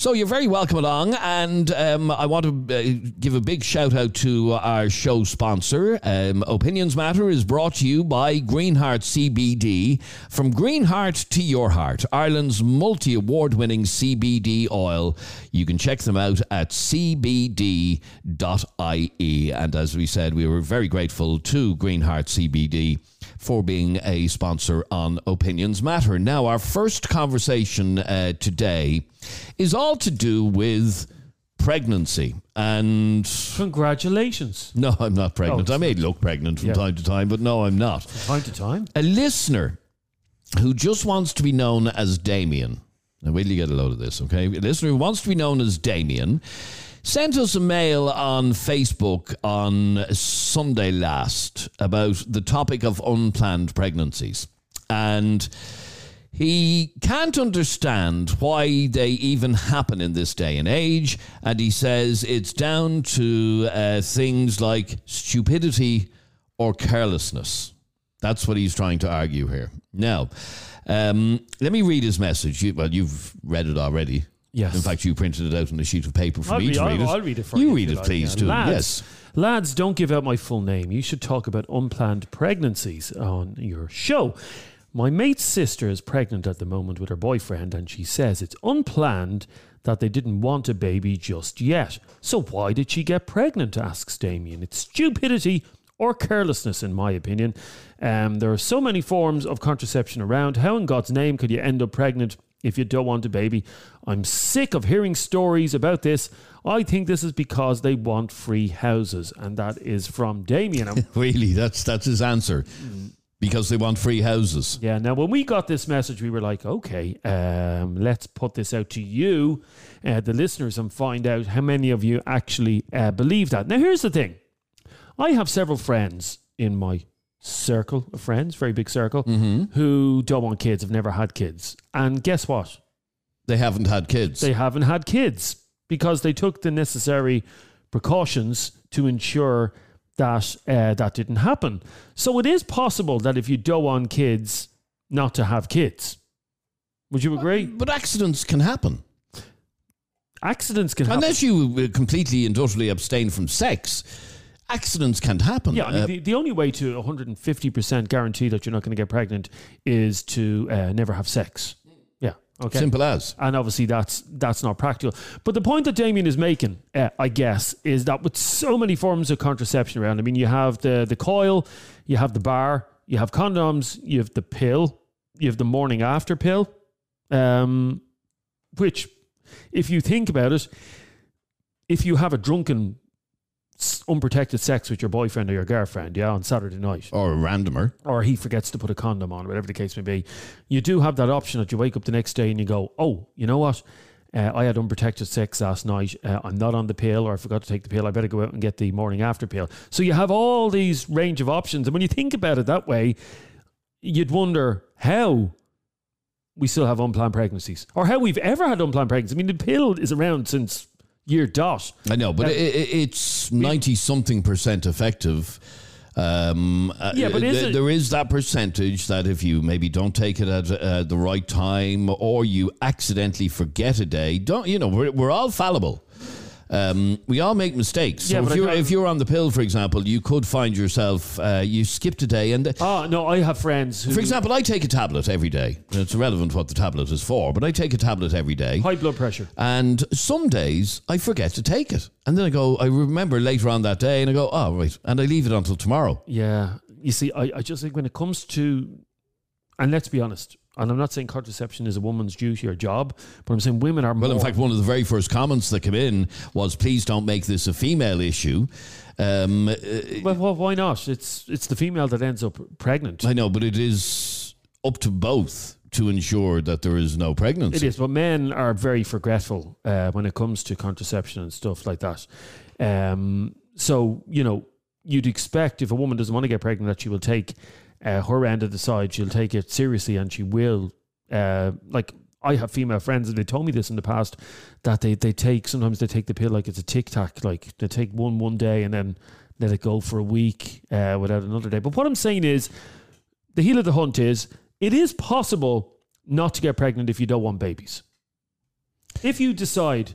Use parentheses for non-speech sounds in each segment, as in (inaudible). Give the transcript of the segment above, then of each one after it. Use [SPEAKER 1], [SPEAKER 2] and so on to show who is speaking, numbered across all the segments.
[SPEAKER 1] So you're very welcome along, and um, I want to uh, give a big shout out to our show sponsor. Um, Opinions Matter is brought to you by Greenheart CBD. From Greenheart to your heart, Ireland's multi award winning CBD oil. You can check them out at cbd.ie. And as we said, we were very grateful to Greenheart CBD for being a sponsor on Opinions Matter. Now, our first conversation uh, today is all to do with pregnancy. And
[SPEAKER 2] Congratulations.
[SPEAKER 1] no, I'm not pregnant.
[SPEAKER 2] Oh,
[SPEAKER 1] I may look pregnant from
[SPEAKER 2] Yeah.
[SPEAKER 1] time to time, but no, I'm not.
[SPEAKER 2] From time to time.
[SPEAKER 1] A listener who just wants to be known as Damien. Now, wait till you get a load of this, okay? A listener who wants to be known as Damien sent us a mail on Facebook on Sunday last about the topic of unplanned pregnancies. And he can't understand why they even happen in this day and age. And he says it's down to uh, things like stupidity or carelessness. That's what he's trying to argue here. Now, um, let me read his message. You, well, you've read it already.
[SPEAKER 2] Yes.
[SPEAKER 1] In fact, you printed it out on a sheet of paper for
[SPEAKER 2] I'll
[SPEAKER 1] me
[SPEAKER 2] read,
[SPEAKER 1] to read
[SPEAKER 2] I'll,
[SPEAKER 1] it.
[SPEAKER 2] I'll read it for
[SPEAKER 1] you.
[SPEAKER 2] you.
[SPEAKER 1] read it,
[SPEAKER 2] like,
[SPEAKER 1] please,
[SPEAKER 2] yeah.
[SPEAKER 1] too.
[SPEAKER 2] Lads,
[SPEAKER 1] Yes.
[SPEAKER 2] Lads, don't give out my full name. You should talk about unplanned pregnancies on your show. My mate's sister is pregnant at the moment with her boyfriend, and she says it's unplanned that they didn't want a baby just yet. So why did she get pregnant? asks Damien. It's stupidity or carelessness, in my opinion. Um, there are so many forms of contraception around. How in God's name could you end up pregnant if you don't want a baby? I'm sick of hearing stories about this. I think this is because they want free houses, and that is from Damien. (laughs)
[SPEAKER 1] Really, that's that's his answer. Because they want free houses.
[SPEAKER 2] yeah, now when we got this message, we were like, okay, um, let's put this out to you, uh, the listeners, and find out how many of you actually uh, believe that. Now, here's the thing I have several friends in my circle of friends, very big circle, who don't want kids, have never had kids. And guess what?
[SPEAKER 1] They haven't had kids.
[SPEAKER 2] They haven't had kids because they took the necessary precautions to ensure that uh, that didn't happen. So it is possible that if you don't want kids, not to have kids. Would you agree?
[SPEAKER 1] but accidents can happen.
[SPEAKER 2] Accidents can happen.
[SPEAKER 1] Unless you uh, completely and utterly abstain from sex, accidents can't happen.
[SPEAKER 2] Yeah, I mean,
[SPEAKER 1] Uh,
[SPEAKER 2] the, the only way to 150% guarantee that you're not going to get pregnant is to uh, never have sex. Yeah. Okay.
[SPEAKER 1] Simple as.
[SPEAKER 2] and obviously that's that's not practical. But the point that Damien is making, uh, I guess, is that with so many forms of contraception around, I mean, you have the the coil, you have the bar, you have condoms, you have the pill, you have the morning after pill, um, which, if you think about it, if you have a drunken, unprotected sex with your boyfriend or your girlfriend, yeah, on Saturday night,
[SPEAKER 1] Or a randomer.
[SPEAKER 2] or he forgets to put a condom on, whatever the case may be, you do have that option that you wake up the next day and you go, oh, you know what? Uh, I had unprotected sex last night. Uh, I'm not on the pill, or I forgot to take the pill. I better go out and get the morning after pill. So you have all these range of options. And when you think about it that way, you'd wonder how we still have unplanned pregnancies or how we've ever had unplanned pregnancies. I mean, the pill is around since year dot.
[SPEAKER 1] I know, but
[SPEAKER 2] Uh,
[SPEAKER 1] i i- it's 90 something percent effective. Um, uh,
[SPEAKER 2] Yeah, but is
[SPEAKER 1] th-
[SPEAKER 2] it-
[SPEAKER 1] there is that percentage that if you maybe don't take it at uh, the right time or you accidentally forget a day, don't you know? We're, we're all fallible. Um, we all make mistakes. So
[SPEAKER 2] Yeah,
[SPEAKER 1] if you're if you're on the pill, for example, you could find yourself uh, you skipped a day, and
[SPEAKER 2] Oh, no, I have friends who
[SPEAKER 1] for example, I take a tablet every day. It's irrelevant what the tablet is for, but I take a tablet every day.
[SPEAKER 2] high blood pressure.
[SPEAKER 1] And some days I forget to take it. And then I go, I remember later on that day and I go, oh, right. And I leave it until tomorrow.
[SPEAKER 2] Yeah. You see, I, I just think when it comes to, and let's be honest, and I'm not saying contraception is a woman's duty or job, but I'm saying women are
[SPEAKER 1] Well, in fact, one of the very first comments that came in was, please don't make this a female issue. Um, uh,
[SPEAKER 2] well, well, why not? It's it's the female that ends up pregnant.
[SPEAKER 1] I know, but it is up to both to ensure that there is no pregnancy.
[SPEAKER 2] It is, but men are very forgetful uh, when it comes to contraception and stuff like that. Um, so you know, you'd expect if a woman doesn't want to get pregnant that she will take uh, her end of the side. She'll take it seriously, and she will. Uh, like I have female friends, and they told me this in the past that they they take sometimes they take the pill like it's a tic tac, like they take one one day and then let it go for a week uh, without another day. But what I'm saying is, the heel of the hunt is it is possible not to get pregnant if you don't want babies. If you decide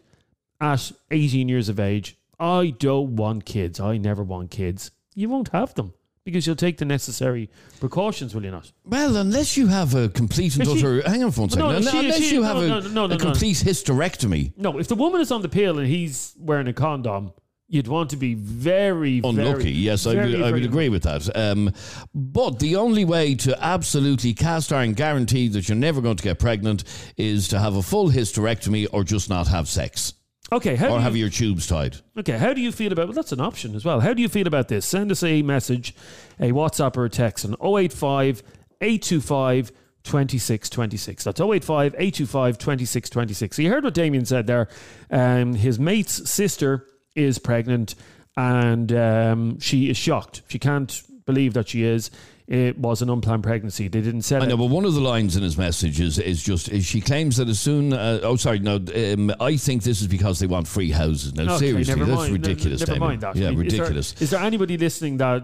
[SPEAKER 2] at 18 years of age, I don't want kids, I never want kids, you won't have them because you'll take the necessary precautions, will you not?
[SPEAKER 1] Well, unless you have a complete and
[SPEAKER 2] Is she-
[SPEAKER 1] utter. hang on for one second.
[SPEAKER 2] no,
[SPEAKER 1] Un-
[SPEAKER 2] she-
[SPEAKER 1] unless
[SPEAKER 2] she-
[SPEAKER 1] you
[SPEAKER 2] no,
[SPEAKER 1] have a,
[SPEAKER 2] no, no, no,
[SPEAKER 1] a
[SPEAKER 2] no.
[SPEAKER 1] complete hysterectomy.
[SPEAKER 2] No, if the woman is on the pill and he's wearing a condom, you'd want to be very,
[SPEAKER 1] Unlucky,
[SPEAKER 2] very,
[SPEAKER 1] yes, I
[SPEAKER 2] very,
[SPEAKER 1] would, I would
[SPEAKER 2] very-
[SPEAKER 1] agree with that. Um, but the only way to absolutely cast iron guarantee that you're never going to get pregnant is to have a full hysterectomy or just not have sex
[SPEAKER 2] Okay, how
[SPEAKER 1] or
[SPEAKER 2] do
[SPEAKER 1] have your tubes tied.
[SPEAKER 2] okay, how do you feel about? Well, that's an option as well. How do you feel about this? Send us a message, a WhatsApp or a text on 085 825 2626. That's 085 825 2626. So you heard what Damien said there. Um, his mate's sister is pregnant and um, she is shocked. She can't believe that she is. It was an unplanned pregnancy. They didn't say
[SPEAKER 1] I know, but one of the lines in his message is, is just is she claims that as soon uh, oh sorry no um, I think this is because they want free houses No,
[SPEAKER 2] Okay,
[SPEAKER 1] seriously
[SPEAKER 2] never
[SPEAKER 1] that's
[SPEAKER 2] mind.
[SPEAKER 1] ridiculous
[SPEAKER 2] Never
[SPEAKER 1] Damien.
[SPEAKER 2] mind that.
[SPEAKER 1] yeah
[SPEAKER 2] I mean,
[SPEAKER 1] ridiculous
[SPEAKER 2] Is there, anybody listening that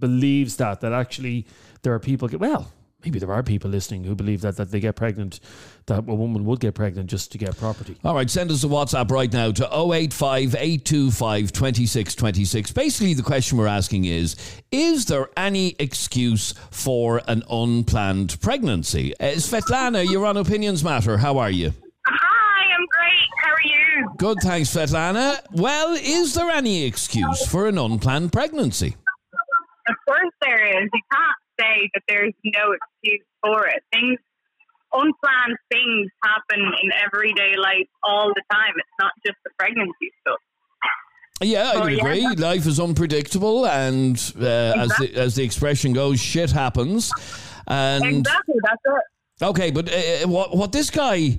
[SPEAKER 2] believes that that actually there are people? Get, well, maybe there are people listening who believe that that they get pregnant, that a woman would get pregnant just to get property.
[SPEAKER 1] All right, send us a WhatsApp right now to 085 825 2626. Basically, the question we're asking is Is there any excuse for an unplanned pregnancy? Uh, Svetlana, you're on Opinions Matter. How are you?
[SPEAKER 3] Hi, I'm great. How are you?
[SPEAKER 1] Good, thanks, Svetlana. Well, is there any excuse for an unplanned pregnancy?
[SPEAKER 3] Of course there is. You can't say that there's no excuse for it. Things, unplanned things happen in everyday life all the time. It's not just the pregnancy stuff.
[SPEAKER 1] Yeah, I would
[SPEAKER 3] yeah.
[SPEAKER 1] agree. Life is unpredictable, and uh, as, the, as the expression goes, shit happens. And
[SPEAKER 3] Exactly, that's it.
[SPEAKER 1] okay, but uh, what what this guy,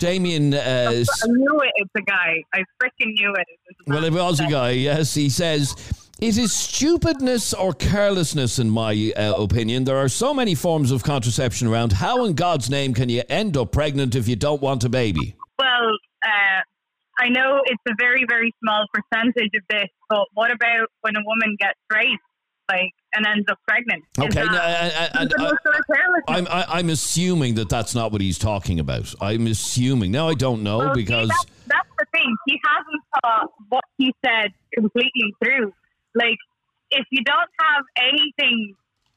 [SPEAKER 1] Damien, uh,
[SPEAKER 3] I knew it. It's a guy. I freaking knew it. It
[SPEAKER 1] Well, it was a guy, yes. He says, it is stupidness or carelessness, in my uh, opinion. There are so many forms of contraception around. How, in God's name, can you end up pregnant if you don't want a baby?
[SPEAKER 3] Well, uh, I know it's a very, very small percentage of this, but what about when a woman gets raped, like, and ends up pregnant?
[SPEAKER 1] Okay, now, and, and,
[SPEAKER 3] something
[SPEAKER 1] I,
[SPEAKER 3] sort of carelessness?
[SPEAKER 1] I'm, I, I'm assuming that that's not what he's talking about. I'm assuming. Now, I don't know
[SPEAKER 3] Well, see,
[SPEAKER 1] because.
[SPEAKER 3] that's, that's the thing. He hasn't thought what he said completely through. Like, if you don't have anything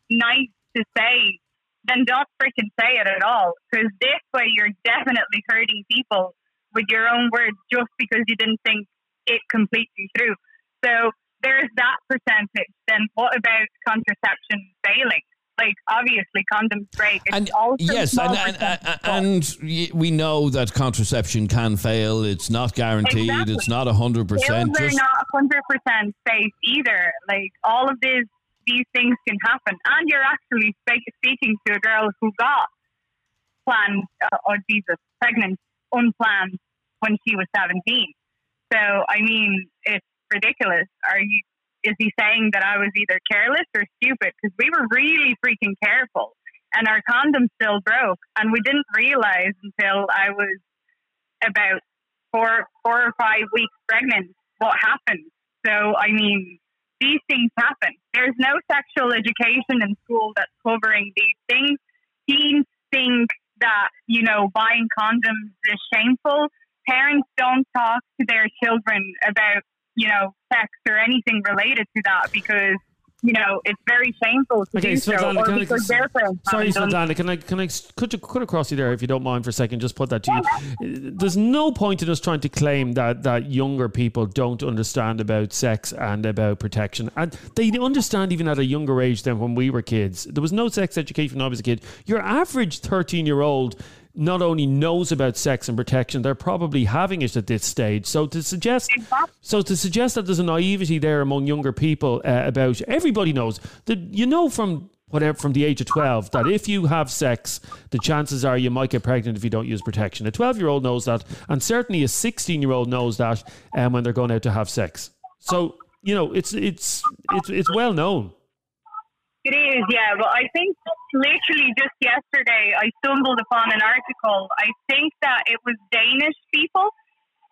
[SPEAKER 3] nice to say, then don't freaking say it at all. Because this way, you're definitely hurting people with your own words just because you didn't think it completely through. So there's that percentage. Then what about contraception failing? Like, obviously, condoms break. It's
[SPEAKER 1] And
[SPEAKER 3] also
[SPEAKER 1] yes, and, and, and, and we know that contraception can fail. It's not guaranteed.
[SPEAKER 3] Exactly.
[SPEAKER 1] It's not hundred percent.
[SPEAKER 3] Are not hundred percent safe either. Like all of these these things can happen, and you're actually spe- speaking to a girl who got planned, uh, or Jesus, pregnant, unplanned when she was seventeen. So I mean, it's ridiculous. Are you? Is he saying that I was either careless or stupid? Because we were really freaking careful, and our condom still broke, and we didn't realize until I was about four four or five weeks pregnant what happened. So I mean, these things happen. There's no sexual education in school that's covering these things. Teens think that you know buying condoms is shameful. Parents don't talk to their children about you know sex or anything related to that because you know it's very shameful to
[SPEAKER 2] Okay,
[SPEAKER 3] do so, or
[SPEAKER 2] can I- Sorry, Svetlana, can I can I cut, you, cut across you there if you don't mind for a second? Just put that to you. There's no point in us trying to claim that that younger people don't understand about sex and about protection, and they understand even at a younger age than when we were kids. There was no sex education when I was a kid. Your average 13 year old not only knows about sex and protection, they're probably having it at this stage. So to suggest, so to suggest that there's a naivety there among younger people uh, about everybody knows that you know from whatever from the age of 12 that if you have sex the chances are you might get pregnant if you don't use protection. A 12 year old knows that and certainly a 16 year old knows that um, when they're going out to have sex. So you know it's it's it's, it's well known
[SPEAKER 3] It is, yeah. But I think literally just yesterday I stumbled upon an article. I think that it was Danish people.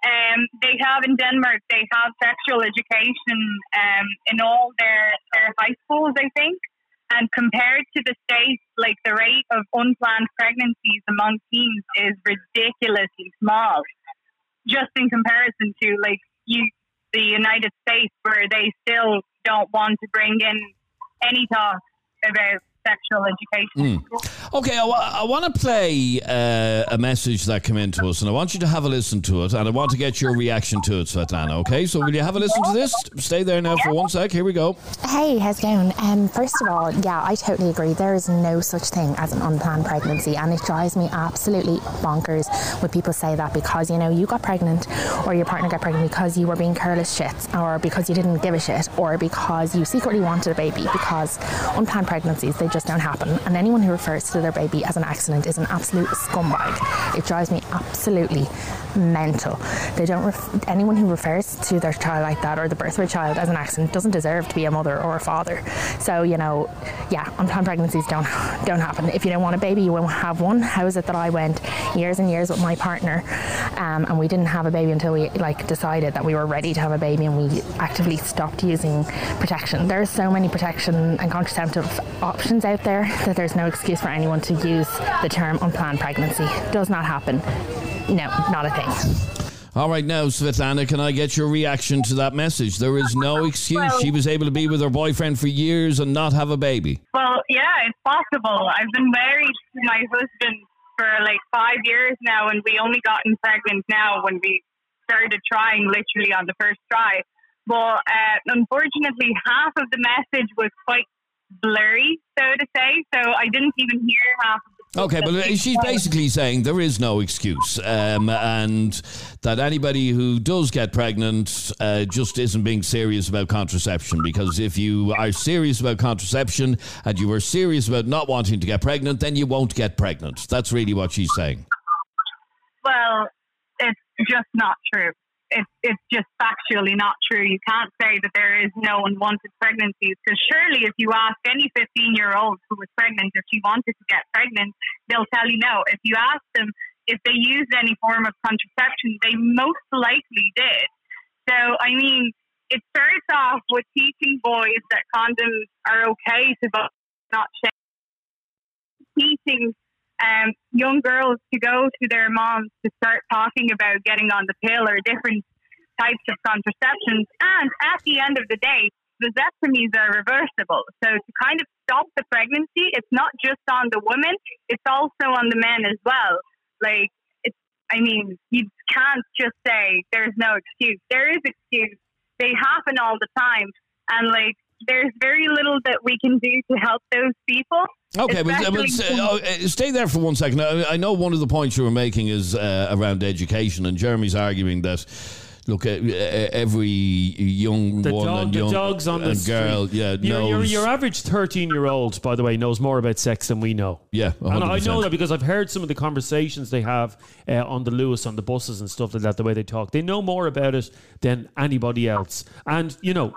[SPEAKER 3] Um, they have in Denmark, they have sexual education um, in all their, their high schools, I think. And compared to the States, like the rate of unplanned pregnancies among teens is ridiculously small. just in comparison to like you, the United States, where they still don't want to bring in any talk about sexual education.
[SPEAKER 1] Mm. Okay, I, I want to play uh, a message that came in to us, and I want you to have a listen to it, and I want to get your reaction to it, Svetlana. Okay, so will you have a listen to this? Stay there now for one sec. Here we go.
[SPEAKER 4] Hey, how's it going? Um, first of all, yeah, I totally agree. There is no such thing as an unplanned pregnancy, and it drives me absolutely bonkers when people say that because you know you got pregnant or your partner got pregnant because you were being careless shits, or because you didn't give a shit, or because you secretly wanted a baby. Because unplanned pregnancies, they just don't happen. And anyone who refers to their baby as an accident is an absolute scumbag. It drives me absolutely mental. They don't. Ref- anyone who refers to their child like that or the birth of a child as an accident doesn't deserve to be a mother or a father. So you know, yeah, unplanned pregnancies don't don't happen. If you don't want a baby, you won't have one. How is it that I went years and years with my partner, um, and we didn't have a baby until we like decided that we were ready to have a baby, and we actively stopped using protection. There are so many protection and contraceptive options out there that there's no excuse for anyone to use the term unplanned pregnancy. Does not happen. No, not a thing.
[SPEAKER 1] All right, now, Svetlana, can I get your reaction to that message? There is no excuse.
[SPEAKER 3] Well,
[SPEAKER 1] she was able to be with her boyfriend for years and not have a baby.
[SPEAKER 3] Well, yeah, it's possible. I've been married to my husband for like five years now, and we only gotten pregnant now when we started trying literally on the first try. But uh, unfortunately, half of the message was quite blurry, so to say. So I didn't even hear half of
[SPEAKER 1] Okay, but she's basically saying there is no excuse, um, and that anybody who does get pregnant uh, just isn't being serious about contraception. Because if you are serious about contraception and you are serious about not wanting to get pregnant, then you won't get pregnant. That's really what she's saying.
[SPEAKER 3] Well, it's just not true. It's, it's just factually not true. You can't say that there is no unwanted pregnancies because surely if you ask any 15 year old who was pregnant if she wanted to get pregnant, they'll tell you no. If you ask them if they used any form of contraception, they most likely did. So, I mean, it starts off with teaching boys that condoms are okay to not. Teaching um, young girls to go to their moms to start talking about getting on the pill or different types of contraceptions. And at the end of the day, the vasectomies are reversible. So to kind of stop the pregnancy, it's not just on the woman; it's also on the men as well. Like, it's, I mean, you can't just say there's no excuse. There is excuse. They happen all the time. And like, there's very little that we can do to help those people.
[SPEAKER 1] Okay, but, but uh, stay there for one second. I, I, know one of the points you were making is uh, around education, and Jeremy's arguing that look at every young
[SPEAKER 2] the
[SPEAKER 1] one
[SPEAKER 2] dog,
[SPEAKER 1] and young
[SPEAKER 2] dogs on
[SPEAKER 1] and
[SPEAKER 2] the
[SPEAKER 1] girl,
[SPEAKER 2] street.
[SPEAKER 1] yeah,
[SPEAKER 2] your, your,
[SPEAKER 1] knows.
[SPEAKER 2] your average thirteen-year-old, by the way, knows more about sex than we know.
[SPEAKER 1] Yeah,
[SPEAKER 2] and I know that because I've heard some of the conversations they have uh, on the Luas on the buses and stuff like that. The way they talk, they know more about it than anybody else. And you know,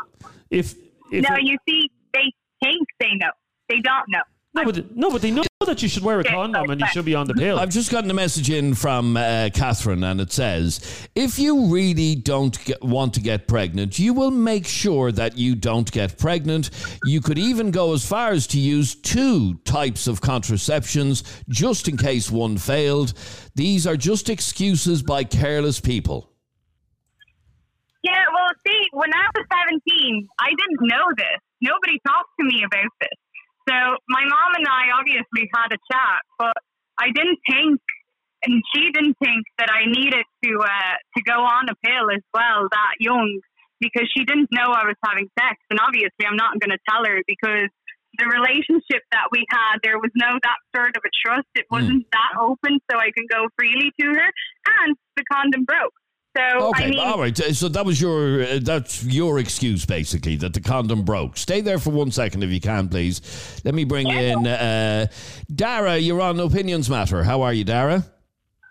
[SPEAKER 2] if if
[SPEAKER 3] no,
[SPEAKER 2] it-
[SPEAKER 3] you see, they think they know. They don't know.
[SPEAKER 2] no, but no, but they know that you should wear a condom and you should be on the pill.
[SPEAKER 1] I've just gotten a message in from uh, Catherine, and it says, "If you really don't get, want to get pregnant, you will make sure that you don't get pregnant. You could even go as far as to use two types of contraceptions just in case one failed. These are just excuses by careless people."
[SPEAKER 3] See, when I was 17, I didn't know this. Nobody talked to me about this. So my mom and I obviously had a chat, but I didn't think, and she didn't think that I needed to uh, to go on a pill as well that young because she didn't know I was having sex, and obviously I'm not going to tell her because the relationship that we had, there was no that sort of a trust. It wasn't that open, so I can go freely to her, and the condom broke. So
[SPEAKER 1] Okay,
[SPEAKER 3] I mean,
[SPEAKER 1] all right. So that was your uh, that's your excuse basically that the condom broke. Stay there for one second if you can, please. Let me bring in uh, Dara. You're on Opinions Matter. How are you, Dara?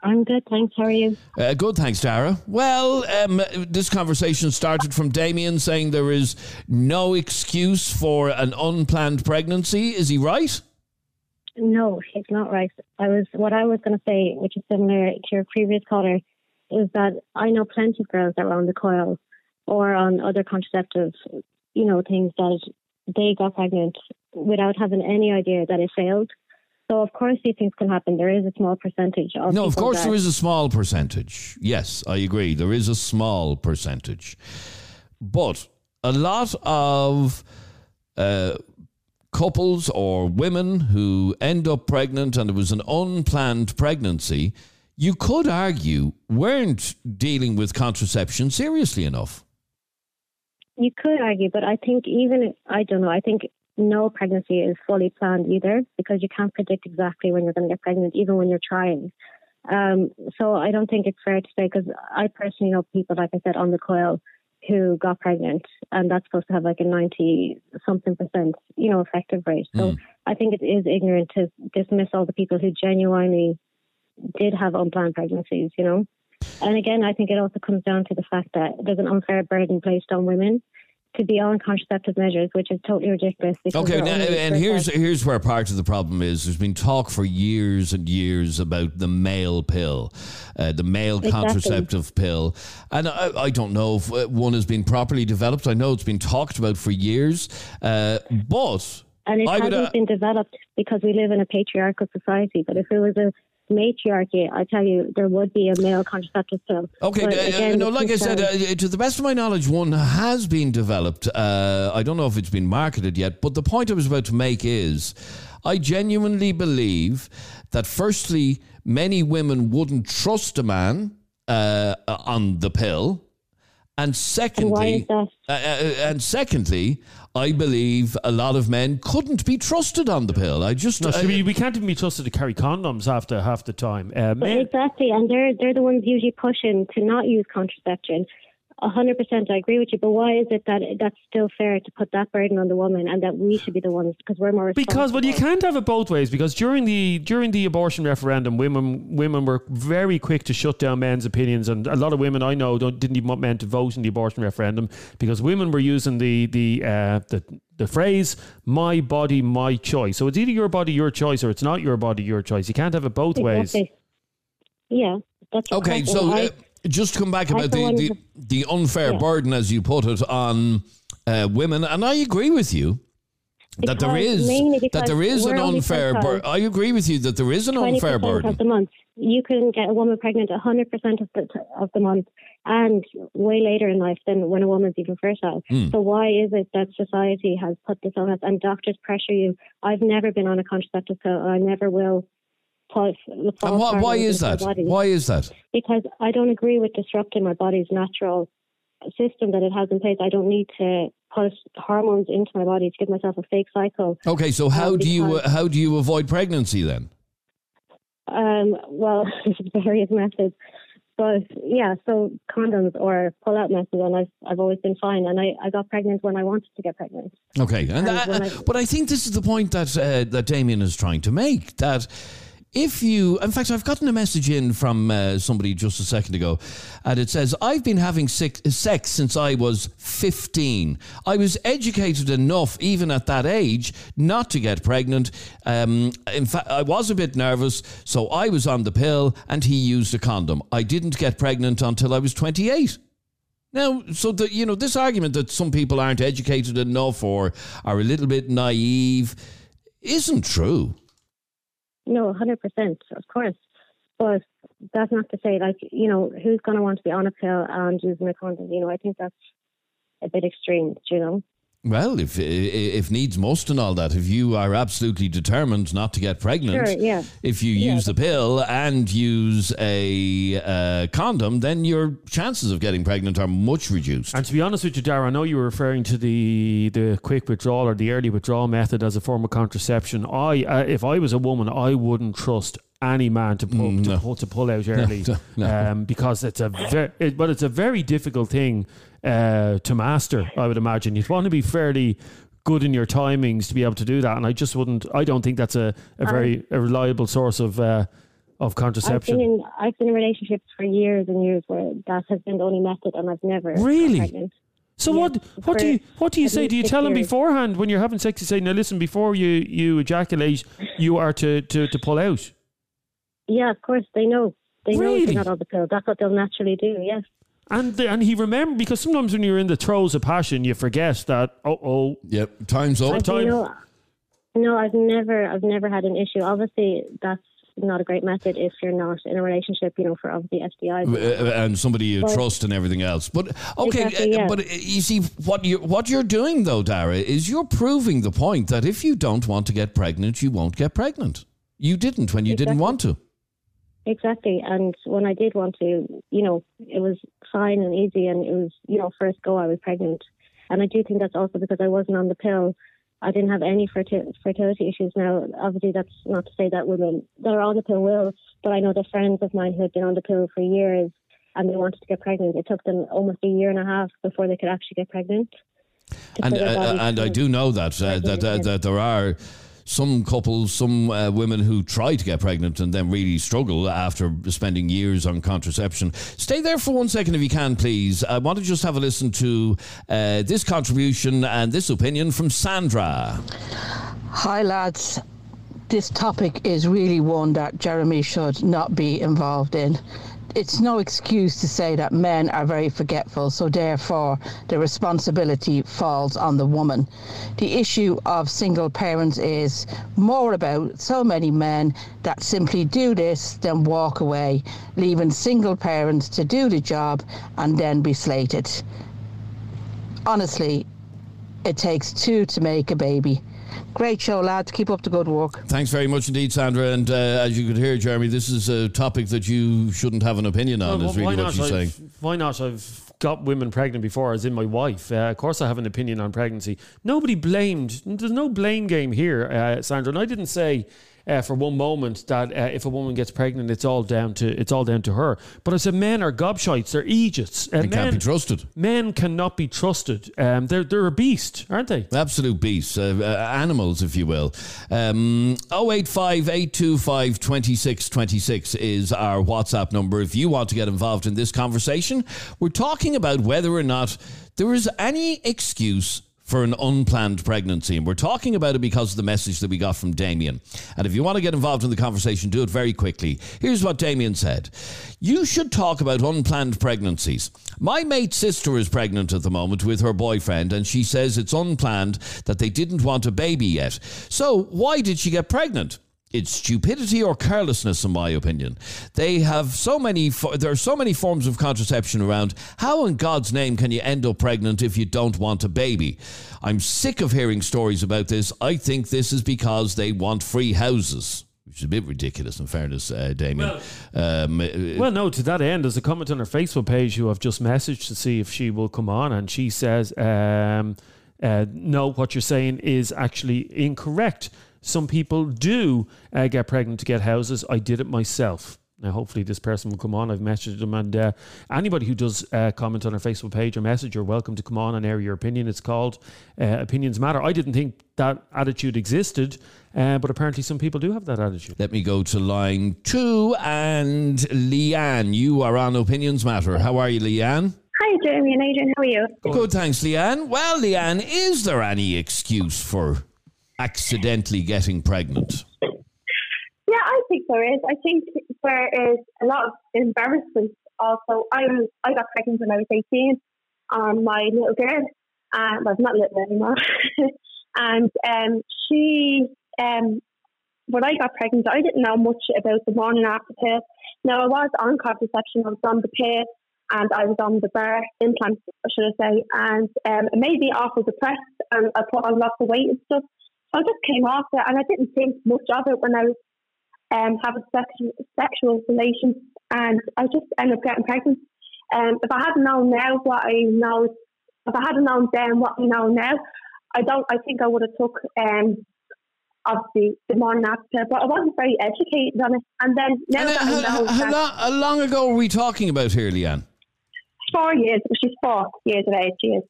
[SPEAKER 5] I'm good, thanks. How are you?
[SPEAKER 1] Uh, good, thanks, Dara. Well, um, this conversation started from Damien saying there is no excuse for an unplanned pregnancy. Is he right?
[SPEAKER 5] No, it's not right. I was what I was going to say, which is similar to your previous caller, is that I know plenty of girls that were on the coil or on other contraceptive, you know, things that they got pregnant without having any idea that it failed. So of course these things can happen. There is a small percentage of
[SPEAKER 1] No, of course
[SPEAKER 5] that-
[SPEAKER 1] there is a small percentage. Yes, I agree. There is a small percentage. But a lot of uh, couples or women who end up pregnant and it was an unplanned pregnancy, you could argue weren't dealing with contraception seriously enough.
[SPEAKER 5] You could argue, but I think even I don't know. I think no pregnancy is fully planned either because you can't predict exactly when you're going to get pregnant, even when you're trying. Um, so I don't think it's fair to say because I personally know people, like I said, on the coil who got pregnant, and that's supposed to have like a ninety something percent, you know, effective rate. So I think it is ignorant to dismiss all the people who genuinely did have unplanned pregnancies, you know. And again, I think it also comes down to the fact that there's an unfair burden placed on women to be on contraceptive measures, which is totally ridiculous.
[SPEAKER 1] Okay, now, and here's here's where part of the problem is. There's been talk for years and years about the male pill, uh, the male
[SPEAKER 5] Exactly.
[SPEAKER 1] contraceptive pill, and I, I don't know if uh, one has been properly developed. I know it's been talked about for years, uh, but
[SPEAKER 5] and it
[SPEAKER 1] I
[SPEAKER 5] hasn't
[SPEAKER 1] uh,
[SPEAKER 5] been developed because we live in a patriarchal society. But if it was a matriarchy, I tell you, there would be a male contraceptive pill.
[SPEAKER 1] Okay,
[SPEAKER 5] But
[SPEAKER 1] uh,
[SPEAKER 5] again,
[SPEAKER 1] no, like I said, uh, to the best of my knowledge, one has been developed. Uh, I don't know if it's been marketed yet, but the point I was about to make is I genuinely believe that, firstly, many women wouldn't trust a man uh, on the pill. And
[SPEAKER 5] and
[SPEAKER 1] secondly, uh, uh, and secondly, I believe a lot of men couldn't be trusted on the pill. I just
[SPEAKER 2] No, so
[SPEAKER 1] I-
[SPEAKER 2] we, we can't even be trusted to carry condoms after half the time. Uh, men,
[SPEAKER 5] Exactly, and they're they're the ones usually pushing to not use contraception. A hundred percent, I agree with you. But why is it that that's still fair to put that burden on the woman, and that we (sighs) should be the ones because we're more
[SPEAKER 2] because well, you can't have it both ways. Because during the during the abortion referendum, women women were very quick to shut down men's opinions, and a lot of women I know don't, didn't even want men to vote in the abortion referendum because women were using the the uh, the the phrase "my body, my choice." So it's either your body, your choice, or it's not your body, your choice. You can't have it both ways.
[SPEAKER 5] Exactly. Yeah, that's
[SPEAKER 1] Okay, so
[SPEAKER 5] I-
[SPEAKER 1] uh, just to come back about the, the, the unfair
[SPEAKER 5] Yeah.
[SPEAKER 1] burden, as you put it, on uh, women, and I agree with you that there
[SPEAKER 5] Because-
[SPEAKER 1] is that there is an unfair burden. I agree with you that there is an unfair burden.
[SPEAKER 5] of the month. You can get a woman pregnant hundred percent of the of the month, and way later in life than when a woman's even fertile.
[SPEAKER 1] Hmm.
[SPEAKER 5] So why is it that society has put this on us and doctors pressure you? I've never been on a contraceptive pill. I never will. Put,
[SPEAKER 1] And why, why is that? Why is that?
[SPEAKER 5] Because I don't agree with disrupting my body's natural system that it has in place. I don't need to put hormones into my body to give myself a fake cycle.
[SPEAKER 1] Okay, so how
[SPEAKER 5] Uh,
[SPEAKER 1] do you how do you avoid pregnancy then?
[SPEAKER 5] Um, well, (laughs) there's various methods, but yeah, so condoms or pull-out methods, and I've I've always been fine, and I, I got pregnant when I wanted to get pregnant.
[SPEAKER 1] Okay, and
[SPEAKER 5] And
[SPEAKER 1] that,
[SPEAKER 5] I-
[SPEAKER 1] but I think this is the point that uh, that Damien is trying to make that. If you, in fact, I've gotten a message in from uh, somebody just a second ago, and it says, I've been having sick, sex since I was 15. I was educated enough, even at that age, not to get pregnant. Um, in fact, I was a bit nervous, so I was on the pill, and he used a condom. I didn't get pregnant until I was 28. Now, so the you know this argument that some people aren't educated enough or are a little bit naive isn't true.
[SPEAKER 5] No, hundred percent, of course, but that's not to say like you know who's going to want to be on a pill and using a condom. You know, I think that's a bit extreme. You know.
[SPEAKER 1] Well, if if needs must and all that, if you are absolutely determined not to get pregnant,
[SPEAKER 5] Sure, yeah.
[SPEAKER 1] if you
[SPEAKER 5] Yeah,
[SPEAKER 1] use the pill and use a uh, condom, then your chances of getting pregnant are much reduced.
[SPEAKER 2] And to be honest with you, Dara, I know you were referring to the the quick withdrawal or the early withdrawal method as a form of contraception. I, uh, if I was a woman, I wouldn't trust any man to pull
[SPEAKER 1] Mm,
[SPEAKER 2] to, pull, to pull out (laughs) early,
[SPEAKER 1] no, no.
[SPEAKER 2] Um, because it's a very, it, but it's a very difficult thing uh, to master. I would imagine you'd want to be fairly good in your timings to be able to do that, and I just wouldn't. I don't think that's a, a very a reliable source of uh, of
[SPEAKER 5] I've been
[SPEAKER 2] contraception.
[SPEAKER 5] in I've been in relationships for years and years where that has been the only method, and I've never
[SPEAKER 2] Really? So
[SPEAKER 5] Yeah,
[SPEAKER 2] what what do you what do you say? Do you tell them
[SPEAKER 5] years.
[SPEAKER 2] beforehand when you're having sex? You say, "Now listen, before you you ejaculate, you are to to, to pull out."
[SPEAKER 5] Yeah, of course they know. They know
[SPEAKER 2] Really?
[SPEAKER 5] they're not on the pill. That's what they'll naturally do. Yes.
[SPEAKER 2] And the, and he remembered because sometimes when you're in the throes of passion, you forget that. Oh oh,
[SPEAKER 1] Yep, time's up.
[SPEAKER 5] And
[SPEAKER 2] time.
[SPEAKER 5] you know, No, I've never, I've never had an issue. Obviously, that's not a great method if you're not in a relationship, you know, for obviously STIs.
[SPEAKER 1] Uh, and somebody you
[SPEAKER 5] Well-
[SPEAKER 1] trust and everything else. But okay,
[SPEAKER 5] Exactly,
[SPEAKER 1] uh,
[SPEAKER 5] yeah.
[SPEAKER 1] but uh, you see what you what you're doing though, Dara, is you're proving the point that if you don't want to get pregnant, you won't get pregnant. You didn't when you didn't want to.
[SPEAKER 5] Exactly. And when I did want to, you know, it was fine and easy, and it was, you know, first go I was pregnant. And I do think that's also because I wasn't on the pill. I didn't have any ferti- fertility issues. Now, obviously, that's not to say that women that are on the pill will, but I know the friends of mine who had been on the pill for years and they wanted to get pregnant. It took them almost a year and a half before they could actually get pregnant.
[SPEAKER 1] And uh, and I do know that uh, that uh, that there are some couples, some uh, women who try to get pregnant and then really struggle after spending years on contraception. Stay there for one second if you can, please. I want to just have a listen to uh, this contribution and this opinion from Sandra.
[SPEAKER 6] Hi, lads. This topic is really one that Jeremy should not be involved in. It's no excuse to say that men are very forgetful, so therefore the responsibility falls on the woman. The issue of single parents is more about so many men that simply do this, then walk away, leaving single parents to do the job and then be slated. Honestly, it takes two to make a baby. Great show, lads. Keep up the good work.
[SPEAKER 1] Thanks very much indeed, Sandra. And uh, as you could hear, Jeremy, this is a topic that you shouldn't have an opinion on,
[SPEAKER 2] Well,
[SPEAKER 1] is really what
[SPEAKER 2] not?
[SPEAKER 1] she's saying.
[SPEAKER 2] I've, why not? I've got women pregnant before, as in my wife. Uh, of course, I have an opinion on pregnancy. Nobody blamed. There's no blame game here, uh, Sandra. And I didn't say. Uh, for one moment, that uh, if a woman gets pregnant, it's all down to it's all down to her. But I said men are gobshites, they're Egypts. Uh,
[SPEAKER 1] They can't
[SPEAKER 2] men,
[SPEAKER 1] be trusted.
[SPEAKER 2] men cannot be trusted. Um, they're they're a beast, aren't they?
[SPEAKER 1] Absolute beasts, uh, uh, animals, if you will. Um, 085 825 2626 is our WhatsApp number. If you want to get involved in this conversation, we're talking about whether or not there is any excuse for an unplanned pregnancy. And we're talking about it because of the message that we got from Damien. And if you want to get involved in the conversation, do it very quickly. Here's what Damien said You should talk about unplanned pregnancies. My mate's sister is pregnant at the moment with her boyfriend, and she says it's unplanned that they didn't want a baby yet. So, why did she get pregnant? It's stupidity or carelessness, in my opinion. They have so many. fo- There are so many forms of contraception around. How, in God's name, can you end up pregnant if you don't want a baby? I'm sick of hearing stories about this. I think this is because they want free houses, which is a bit ridiculous, in fairness, uh, Damien. um, uh,
[SPEAKER 2] Well, no, to that end, there's a comment on her Facebook page who I've just messaged to see if she will come on, and she says, um, uh, No, what you're saying is actually incorrect. Some people do uh, get pregnant to get houses. I did it myself. Now, hopefully, this person will come on. I've messaged them, and uh, anybody who does uh, comment on our Facebook page or message, you're welcome to come on and air your opinion. It's called uh, Opinions Matter. I didn't think that attitude existed, uh, but apparently, some people do have that attitude.
[SPEAKER 1] let me go to line two and Leanne. You are on Opinions Matter. How are you, Leanne?
[SPEAKER 7] Hi, Jeremy and Adrian. How are you?
[SPEAKER 1] Good, thanks, Leanne. Well, Leanne, is there any excuse for accidentally getting pregnant?
[SPEAKER 7] Yeah, I think there is. I think there is a lot of embarrassment. Also, I was I got pregnant when I was eighteen on my little girl, and well, not little anymore. (laughs) and um, she, um, when I got pregnant, I didn't know much about the morning after pill. Now I was on contraception, I was on the pill, and I was on the bar implant, should I say, and um, it made me awful depressed, and I put on lots of weight and stuff. I just came off it, and I didn't think much of it when I was um, having sexual, sexual relations, and I just ended up getting pregnant. Um, if I hadn't known now what I know, if I hadn't known then what I know now, I don't. I think I would have took um, obviously the morning after, but I wasn't very educated on it. And then now
[SPEAKER 1] And, uh,
[SPEAKER 7] that I
[SPEAKER 1] how,
[SPEAKER 7] know
[SPEAKER 1] how, long, how long ago were we talking about here, Leanne?
[SPEAKER 7] four years, she's four years of age, she is.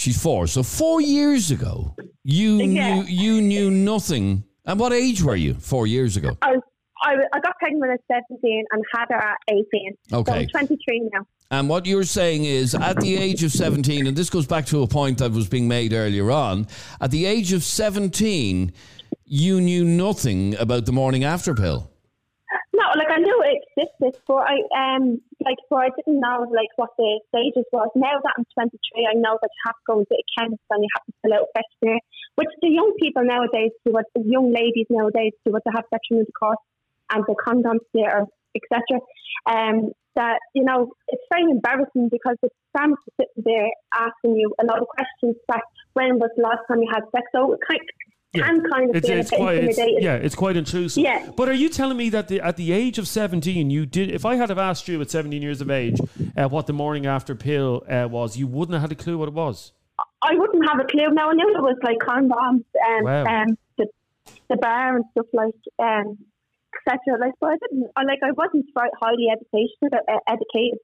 [SPEAKER 1] She's four. So four years ago, you
[SPEAKER 7] Yeah.
[SPEAKER 1] knew you knew nothing. And what age were you four years ago?
[SPEAKER 7] I was. I, I got pregnant when I was 17 and had her at 18. So
[SPEAKER 1] Okay.
[SPEAKER 7] I'm 23 now.
[SPEAKER 1] And what you're saying is, at the age of 17, and this goes back to a point that was being made earlier on, at the age of 17, you knew nothing about the morning after pill.
[SPEAKER 7] No, like I knew it existed, but I um like before I didn't know like what the stages was. Now that I'm 23, I know that you have to go into a chemist and you have to fill out a questionnaire, which the young people nowadays do, what the young ladies nowadays do, what they have sexual intercourse and the condoms there, etc. Um, that you know it's very embarrassing because the pharmacist sitting there asking you a lot of questions like when was the last time you had sex? So it kind can kind of
[SPEAKER 2] It's, it's quite, it's, yeah, it's quite intrusive.
[SPEAKER 7] Yeah.
[SPEAKER 2] But are you telling me that the, at the age of 17, you did, if I had have asked you at 17 years of age uh, what the morning after pill uh, was, you wouldn't have had a clue what it was?
[SPEAKER 7] I wouldn't have a clue. Now I knew it was like condoms and
[SPEAKER 2] Wow.
[SPEAKER 7] um, the the bar and stuff like um, etc. Like, but I didn't. Like I wasn't highly educated uh, educated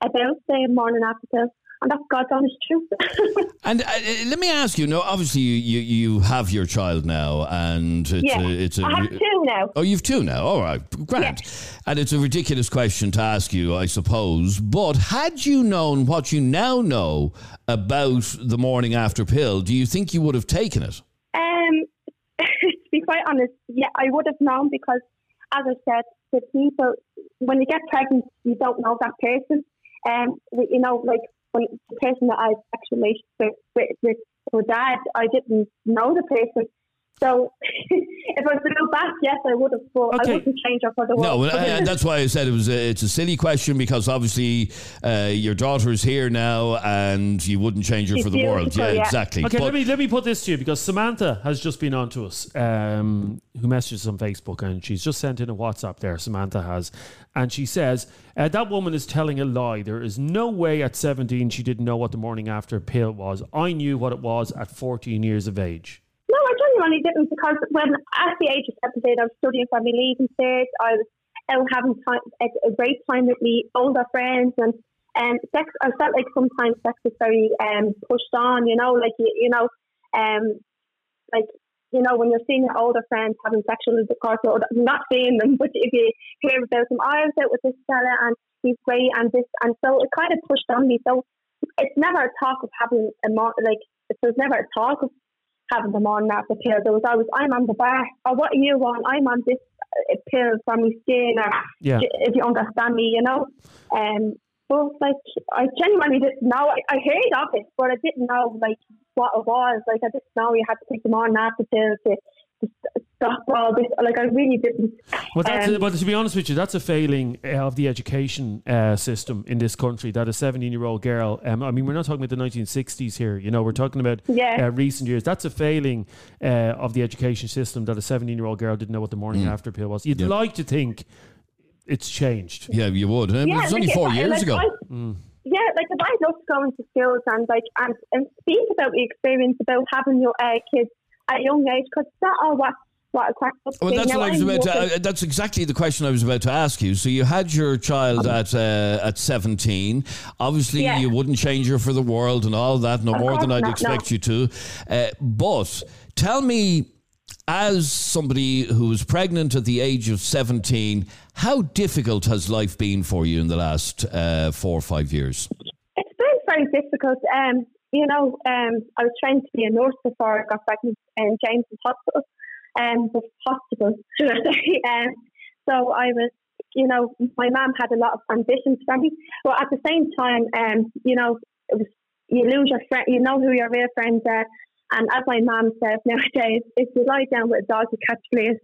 [SPEAKER 7] about the morning after pill, and that's God's honest truth. (laughs)
[SPEAKER 1] And uh, uh, let me ask you. No, obviously you, you, you have your child now, and it's
[SPEAKER 7] yeah,
[SPEAKER 1] a, it's a
[SPEAKER 7] I have two now.
[SPEAKER 1] Oh, you've two now. All right, grand. And it's a ridiculous question to ask you, I suppose. But had you known what you now know about the morning after pill, do you think you would have taken it?
[SPEAKER 7] Um, (laughs) to be quite honest, yeah, I would have known because, as I said, the people when you get pregnant, you don't know that person. Um, you know, like when the person that I actually relationship with, with, with dad, I didn't know the person. So (laughs) if I was to go back, yes, I would have. But
[SPEAKER 2] Okay.
[SPEAKER 7] I wouldn't change her for the world.
[SPEAKER 1] and, and that's why I said it was. A, it's a silly question because obviously uh, your daughter is here now, and you wouldn't change her
[SPEAKER 7] She's
[SPEAKER 1] for the world.
[SPEAKER 7] beautiful,
[SPEAKER 1] Yeah,
[SPEAKER 7] yeah.
[SPEAKER 1] exactly.
[SPEAKER 2] Okay,
[SPEAKER 1] But-
[SPEAKER 2] let me let me put this to you because Samantha has just been on to us, um, who messages on Facebook, and she's just sent in a WhatsApp there. Samantha has, and she says uh, that woman is telling a lie. There is no way at seventeen she didn't know what the morning after pill was. I knew what it was at fourteen years of age.
[SPEAKER 7] No, I genuinely didn't because when at the age of 17, I was studying for my leaving cert. I was out having time, a, great time with me older friends and um, sex. I felt like sometimes sex was very um, pushed on. You know, like you, you know, um, like you know when you're seeing your older friends having sexual intercourse, or not seeing them, (laughs) but if you hear about them, I was out with this fella and he's great and this, and so it kind of pushed on me. So it's never a talk of having a mo- like there's never a talk of having them on after pill. There was always, I'm on the bar, or what are you on? I'm on this pill for my skin, or
[SPEAKER 2] Yeah.
[SPEAKER 7] if you understand me, you know. Um, but like, I genuinely didn't know. I, I heard of it, but I didn't know like what it was. Like, I didn't know you had to take them on after pill to stop all this. Like, I really didn't.
[SPEAKER 2] Well, that's
[SPEAKER 7] Um,
[SPEAKER 2] a, but to be honest with you, that's a failing of the education uh, system in this country. That a 17 year old girl, um, I mean, we're not talking about the 1960s here, you know, we're talking about
[SPEAKER 7] Yeah.
[SPEAKER 2] uh, recent years. That's a failing uh, of the education system that a 17 year old girl didn't know what the morning after pill was. You'd
[SPEAKER 1] Yep.
[SPEAKER 2] like to think it's changed.
[SPEAKER 1] yeah, you would. And it was only four
[SPEAKER 7] if
[SPEAKER 1] years
[SPEAKER 7] like,
[SPEAKER 1] ago.
[SPEAKER 7] I- Yeah, like if I love going to schools and like and, and speak about the experience about having your uh, kids at a young age, because not all what what a cracked up.
[SPEAKER 1] Well, that's
[SPEAKER 7] Now,
[SPEAKER 1] what I was
[SPEAKER 7] I'm
[SPEAKER 1] about to. Uh, that's exactly the question I was about to ask you. So you had your child at uh, at seventeen. Obviously,
[SPEAKER 7] Yeah.
[SPEAKER 1] you wouldn't change her for the world and all that, no
[SPEAKER 7] Of
[SPEAKER 1] more than I'd
[SPEAKER 7] not,
[SPEAKER 1] expect
[SPEAKER 7] no.
[SPEAKER 1] you to. Uh, but tell me, as somebody who was pregnant at the age of seventeen, how difficult has life been for you in the last uh, four or five years?
[SPEAKER 7] It's been very difficult. Um, you know, um, I was trained to be a nurse before I got pregnant in James's Hospital, um, the hospital, (laughs) should I say. Um, so I was, you know, my mum had a lot of ambitions for me, but at the same time, um, you know, it was, you lose your friend, you know who your real friends are. And as my mum says nowadays, if you lie down with a dog, you catch fleas.